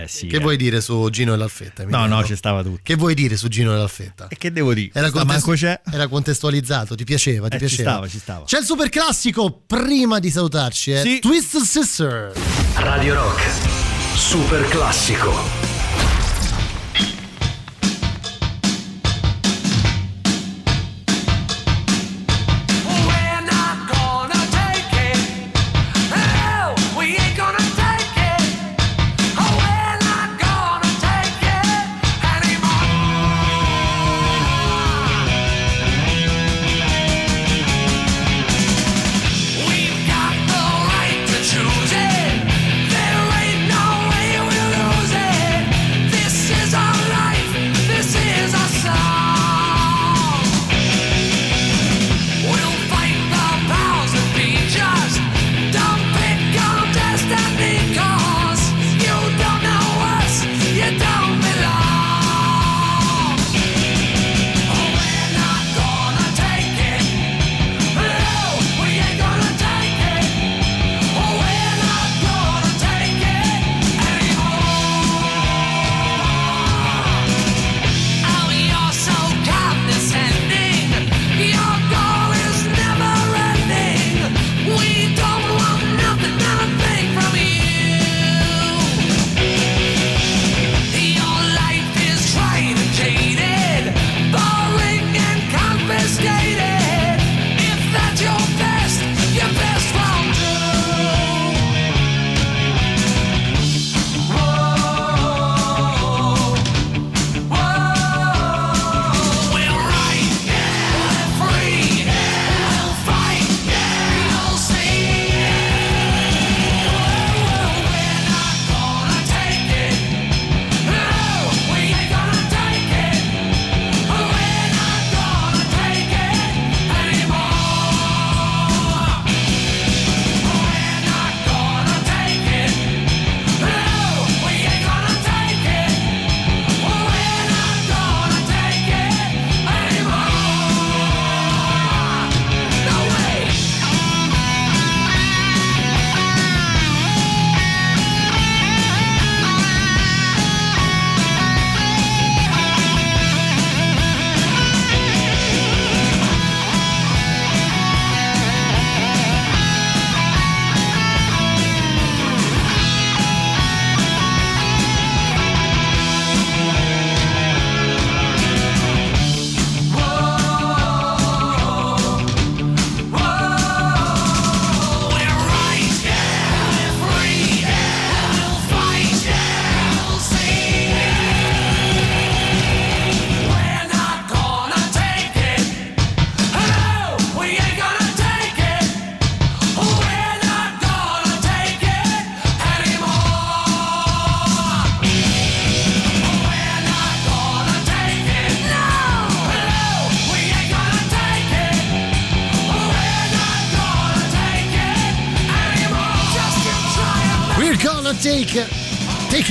Speaker 4: Eh sì.
Speaker 3: Che
Speaker 4: eh.
Speaker 3: vuoi dire su Gino e l'Alfetta?
Speaker 4: No, no, ci stava tutto.
Speaker 3: Che vuoi dire su Gino e l'Alfetta?
Speaker 4: E che devo dire?
Speaker 3: Era,
Speaker 4: c'è.
Speaker 3: era contestualizzato, ti piaceva, ti
Speaker 4: Eh, ci
Speaker 3: piaceva.
Speaker 4: stava, ci stava.
Speaker 3: C'è il super classico prima di salutarci, eh?
Speaker 4: Sì.
Speaker 3: Twisted Sister.
Speaker 17: Radio Rock. Super classico.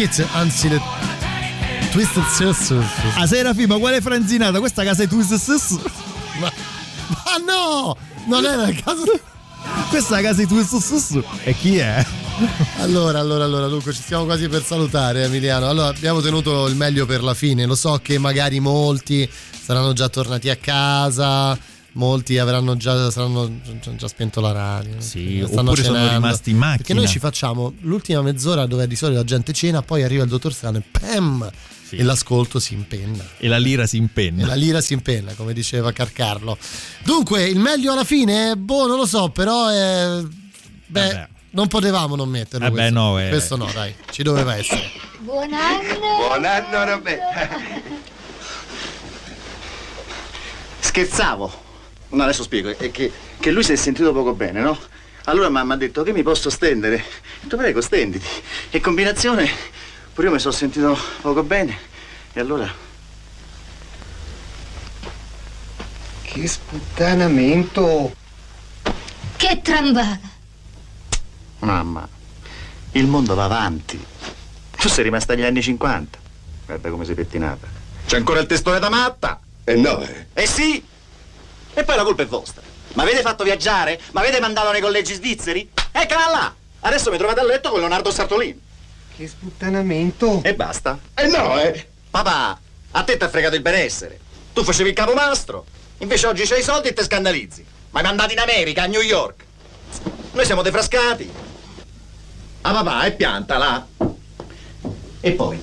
Speaker 33: It,
Speaker 3: anzi le Twisted Sister.
Speaker 4: A Serafi, ma quale franzinata? Questa casa è Twisted Sister? <laughs>
Speaker 3: Ma, ma no! Non era il caso.
Speaker 4: Questa casa è Twisted Sister. E chi è?
Speaker 3: Allora, allora, allora, Luca, ci stiamo quasi per salutare, Emiliano. Allora, abbiamo tenuto il meglio per la fine. Lo so che magari molti saranno già tornati a casa, molti avranno già, saranno già, già spento la radio.
Speaker 4: Sì,
Speaker 3: stanno
Speaker 4: oppure sono
Speaker 3: cenando.
Speaker 4: rimasti in macchina.
Speaker 3: Perché noi ci facciamo l'ultima mezz'ora dove di solito la gente cena, poi arriva il dottor Strano e pam! E l'ascolto si impenna.
Speaker 4: E la lira si
Speaker 3: E
Speaker 4: impenna.
Speaker 3: la lira si impenna, come diceva Carcarlo. Dunque, il meglio alla fine? Boh, non lo so, però è... Beh,
Speaker 4: Vabbè.
Speaker 3: non potevamo non metterlo.
Speaker 4: Eh beh,
Speaker 3: questo.
Speaker 4: no, eh.
Speaker 3: questo no, dai, ci doveva essere.
Speaker 34: Buon anno!
Speaker 35: Buon anno, Roberta. <laughs>
Speaker 13: Scherzavo. No, adesso spiego. È che, che lui si è sentito poco bene, no? Allora mi ha detto che mi posso stendere. Ho detto, prego, stenditi. E combinazione, pure io mi sono sentito poco bene. E allora?
Speaker 36: Che sputtanamento!
Speaker 34: Che trambata!
Speaker 13: Mamma, il mondo va avanti. Tu sei rimasta negli anni 50. Guarda come sei pettinata. C'è ancora il testone da matta.
Speaker 37: Eh no, eh.
Speaker 13: Eh sì! E poi la colpa è vostra. Mi avete fatto viaggiare? Mi avete mandato nei collegi svizzeri? Eccola là! Adesso mi trovate a letto con Leonardo Sartolini.
Speaker 38: Che sputtanamento!
Speaker 9: E basta. E no, eh! Papà, a te ti ha fregato il benessere. Tu facevi il capomastro, invece oggi c'hai i soldi e te scandalizzi. Ma hai mandato in America, a New York. Noi siamo defrascati. Ah papà, è pianta là. E poi,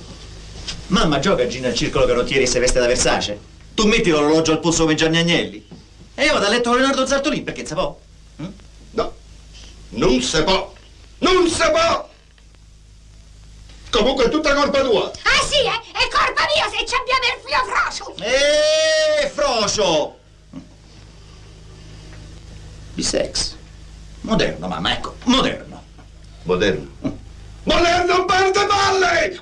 Speaker 9: mamma gioca Gina al circolo canottieri e se veste da Versace. Tu metti l'orologio al polso come Gianni Agnelli. E io vado a letto con Leonardo Zartolin perché se può.
Speaker 37: No, non si può. Non si può. Comunque è tutta colpa tua.
Speaker 39: Ah sì, eh? è colpa mia se ci abbiamo il filo frocio!
Speaker 9: Eeeh, frocio! Bisex. Moderno, mamma, ecco, moderno.
Speaker 37: Moderno. Moderno un par de palle!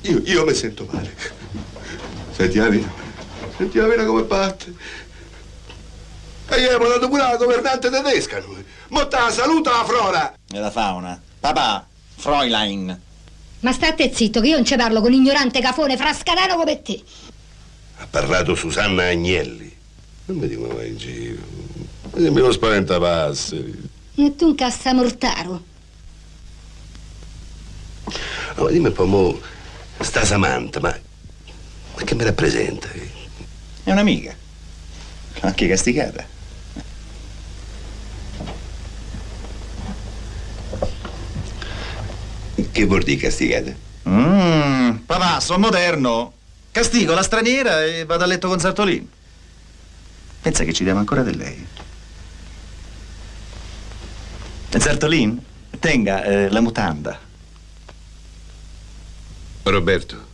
Speaker 37: Io, io mi sento male. Senti la vena. Senti la vena come batte. E io abbiamo dato pure la governante tedesca noi. Motta saluta la Flora.
Speaker 9: E la fauna. Papà, Fräulein.
Speaker 34: Ma state zitto che io non ci parlo con ignorante cafone frascanano come te.
Speaker 37: Ha parlato Susanna Agnelli. Non mi dicono mai in giro. Mi sembra uno spaventapasseri.
Speaker 34: E tu un cassamortaro.
Speaker 37: Ma dimmi un po', mo, sta Samantha, ma, ma che mi rappresenta?
Speaker 9: È un'amica. Anche castigata.
Speaker 37: Che vuol dire castigata?
Speaker 9: Mmm, papà, sono moderno. Castigo la straniera e vado a letto con Sartolin. Pensa che ci diamo ancora di lei. Sartolin, tenga eh, la mutanda.
Speaker 37: Roberto,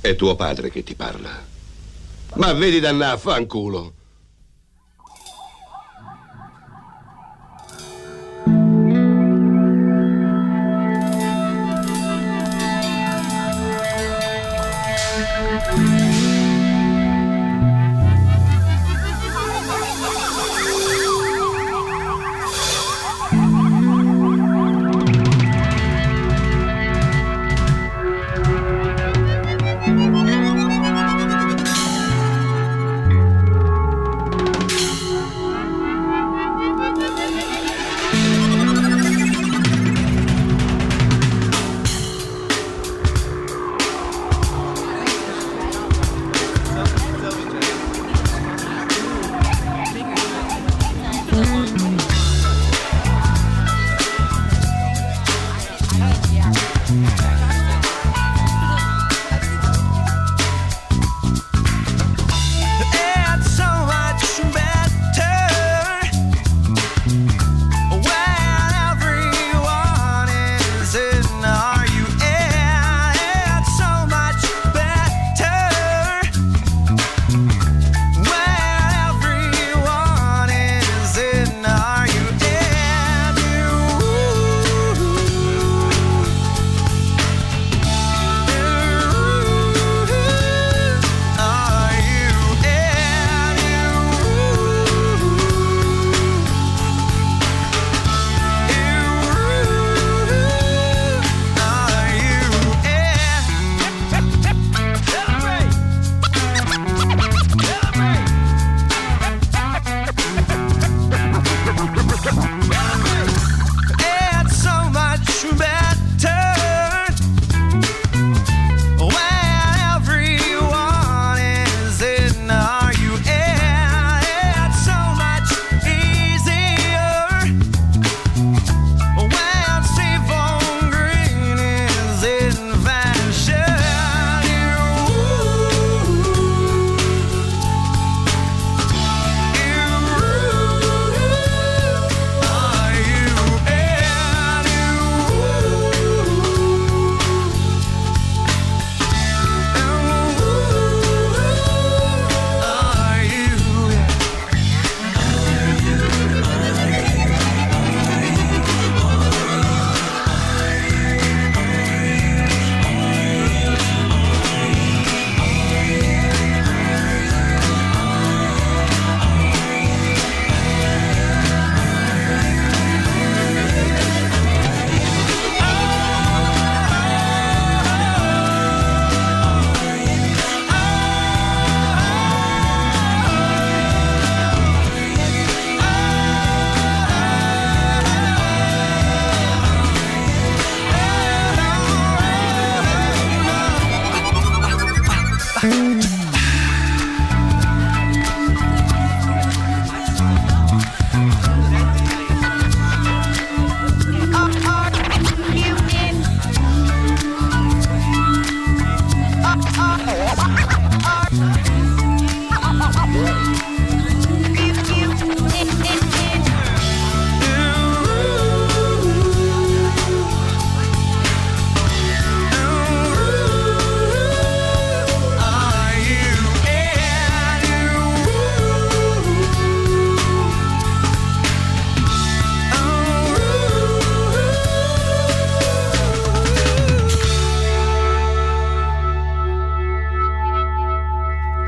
Speaker 37: è tuo padre che ti parla. Ma vedi danna a fanculo.
Speaker 17: yeah.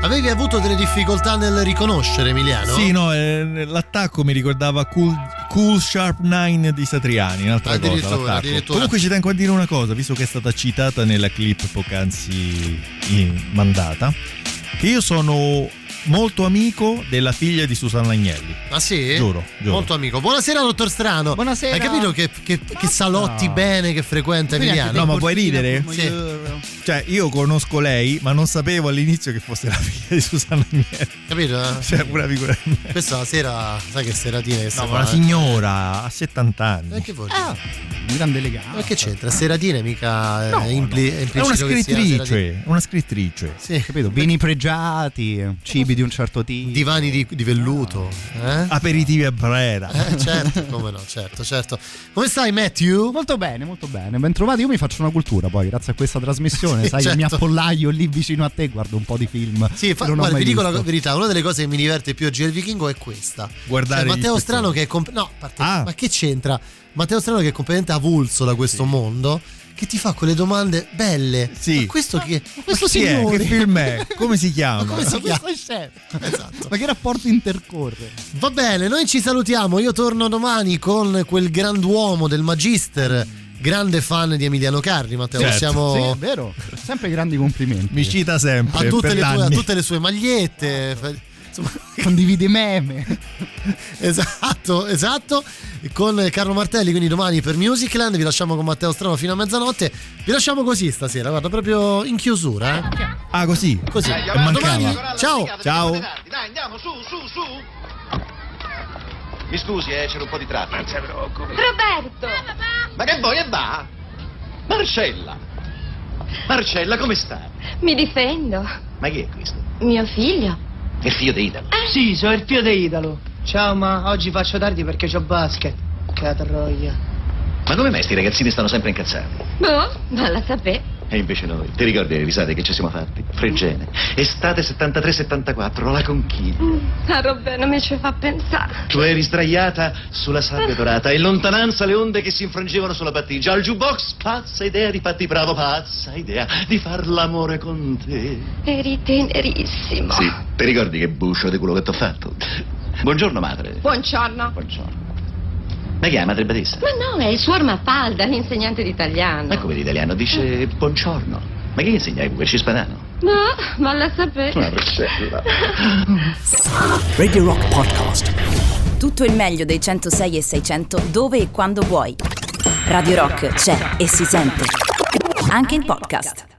Speaker 3: Avevi avuto delle difficoltà nel riconoscere Emiliano?
Speaker 4: Sì, no, eh, l'attacco mi ricordava Cool, Cool Sharp 9 di Satriani, un'altra cosa.
Speaker 3: Addirittura,
Speaker 4: l'attacco.
Speaker 3: addirittura.
Speaker 4: Comunque ci tengo a dire una cosa, visto che è stata citata nella clip poc'anzi in- mandata, che io sono molto amico della figlia di Susanna Agnelli.
Speaker 3: Ah sì?
Speaker 4: Giuro, giuro.
Speaker 3: Molto amico. Buonasera, dottor Strano.
Speaker 40: Buonasera.
Speaker 3: Hai capito che, che- che salotti bene che frequenta Emiliano?
Speaker 4: No, ma puoi ridere?
Speaker 3: Sì.
Speaker 4: Cioè, io conosco lei, ma non sapevo all'inizio che fosse la figlia di Susanna Agnelli.
Speaker 3: Capito?
Speaker 4: Cioè, una figura di me.
Speaker 3: Questa sera, sai che seratina che
Speaker 4: No, ma una
Speaker 3: eh?
Speaker 4: signora a 70 anni.
Speaker 3: Eh, che vuol
Speaker 40: Ah,
Speaker 3: dire?
Speaker 40: grande eleganza.
Speaker 3: Ma che c'entra? Seratine mica eh,
Speaker 4: No,
Speaker 3: impli-
Speaker 4: È
Speaker 3: implicito
Speaker 4: una scrittrice, una scrittrice.
Speaker 3: Sì,
Speaker 40: Capito? Vini pregiati, cibi di un certo tipo.
Speaker 3: divani di, di velluto. Eh?
Speaker 4: Aperitivi a Brera.
Speaker 3: Eh, certo, come no, certo, certo. Come stai, Matthew?
Speaker 40: Molto bene, molto bene. Ben trovati. Io mi faccio una cultura poi, grazie a questa trasmissione.
Speaker 3: Sì,
Speaker 40: Sai che mi
Speaker 3: certo.
Speaker 40: appollaio lì vicino a te, guardo un po' di film.
Speaker 3: Sì, fa- guarda, vi dico
Speaker 40: visto.
Speaker 3: la verità, una delle cose che mi diverte più oggi del vichingo è questa.
Speaker 4: Guardare
Speaker 3: Cioè, Matteo. Strano che è comp- no, a parte-
Speaker 4: Ah.
Speaker 3: ma che c'entra? Matteo Strano che è completamente avulso da questo mondo che ti fa quelle domande belle.
Speaker 4: Sì.
Speaker 3: Ma questo che
Speaker 4: Ma
Speaker 3: questo
Speaker 4: chi è?
Speaker 3: signore
Speaker 4: Che film è? Come si chiama?
Speaker 3: Ma come si
Speaker 40: Ma
Speaker 3: chiama?
Speaker 40: questo è chef.
Speaker 3: Esatto.
Speaker 40: Ma che rapporto intercorre?
Speaker 3: Va bene, noi ci salutiamo. Io torno domani con quel grand'uomo del Magister, grande fan di Emiliano Carri. Matteo,
Speaker 4: Certo.
Speaker 3: possiamo
Speaker 40: Sì, è vero. Sempre grandi complimenti.
Speaker 4: Mi cita sempre
Speaker 3: a tutte,
Speaker 4: per
Speaker 3: le tue, a tutte le sue magliette. <laughs> Insomma,
Speaker 40: Condivide meme. <laughs>
Speaker 3: esatto, esatto. Con Carlo Martelli, quindi domani per Musicland. Vi lasciamo con Matteo Strano fino a mezzanotte. Vi lasciamo così stasera, guarda, proprio in chiusura. Eh?
Speaker 4: Ah, così?
Speaker 3: Così.
Speaker 4: E mancava.
Speaker 3: domani. Ciao.
Speaker 4: Ciao.
Speaker 13: Dai, andiamo, su, su, su. Mi scusi, eh, c'era un po' di traffico. Non si preoccupi.
Speaker 14: Roberto!
Speaker 13: Ma che vuoi e va? Marcella. Marcella, come sta?
Speaker 14: Mi difendo.
Speaker 13: Ma chi è questo?
Speaker 14: Mio figlio.
Speaker 13: Il figlio di Italo.
Speaker 17: Sì, sono il figlio di Italo. Ciao, ma oggi faccio tardi perché c'ho basket. Che troia.
Speaker 13: Ma come mai sti ragazzini stanno sempre incazzati?
Speaker 14: Boh, valla a sapere.
Speaker 13: E invece noi, ti ricordi le risate che ci siamo fatti? Fregene. Estate 73-74, la conchiglia.
Speaker 14: A Robè non mi ci fa pensare.
Speaker 13: Tu eri sdraiata sulla sabbia dorata e in lontananza le onde che si infrangevano sulla battigia. Al jukebox, pazza idea di fatti bravo, pazza idea di far l'amore con te.
Speaker 14: Eri tenerissimo.
Speaker 13: Sì, ti ricordi che buscio di quello che t'ho fatto? Buongiorno, madre.
Speaker 14: Buongiorno.
Speaker 13: Buongiorno. Ma che è, madre Badessa?
Speaker 14: Ma no, è il suor Mafalda, l'insegnante di italiano.
Speaker 13: Ma come l'italiano dice buongiorno. Ma che insegna pure cispadano?
Speaker 14: No, valla a sapere.
Speaker 13: Una Marcella. <laughs>
Speaker 41: Radio Rock Podcast. Tutto il meglio dei 106 e 600 dove e quando vuoi. Radio Rock c'è e si sente. Anche in podcast.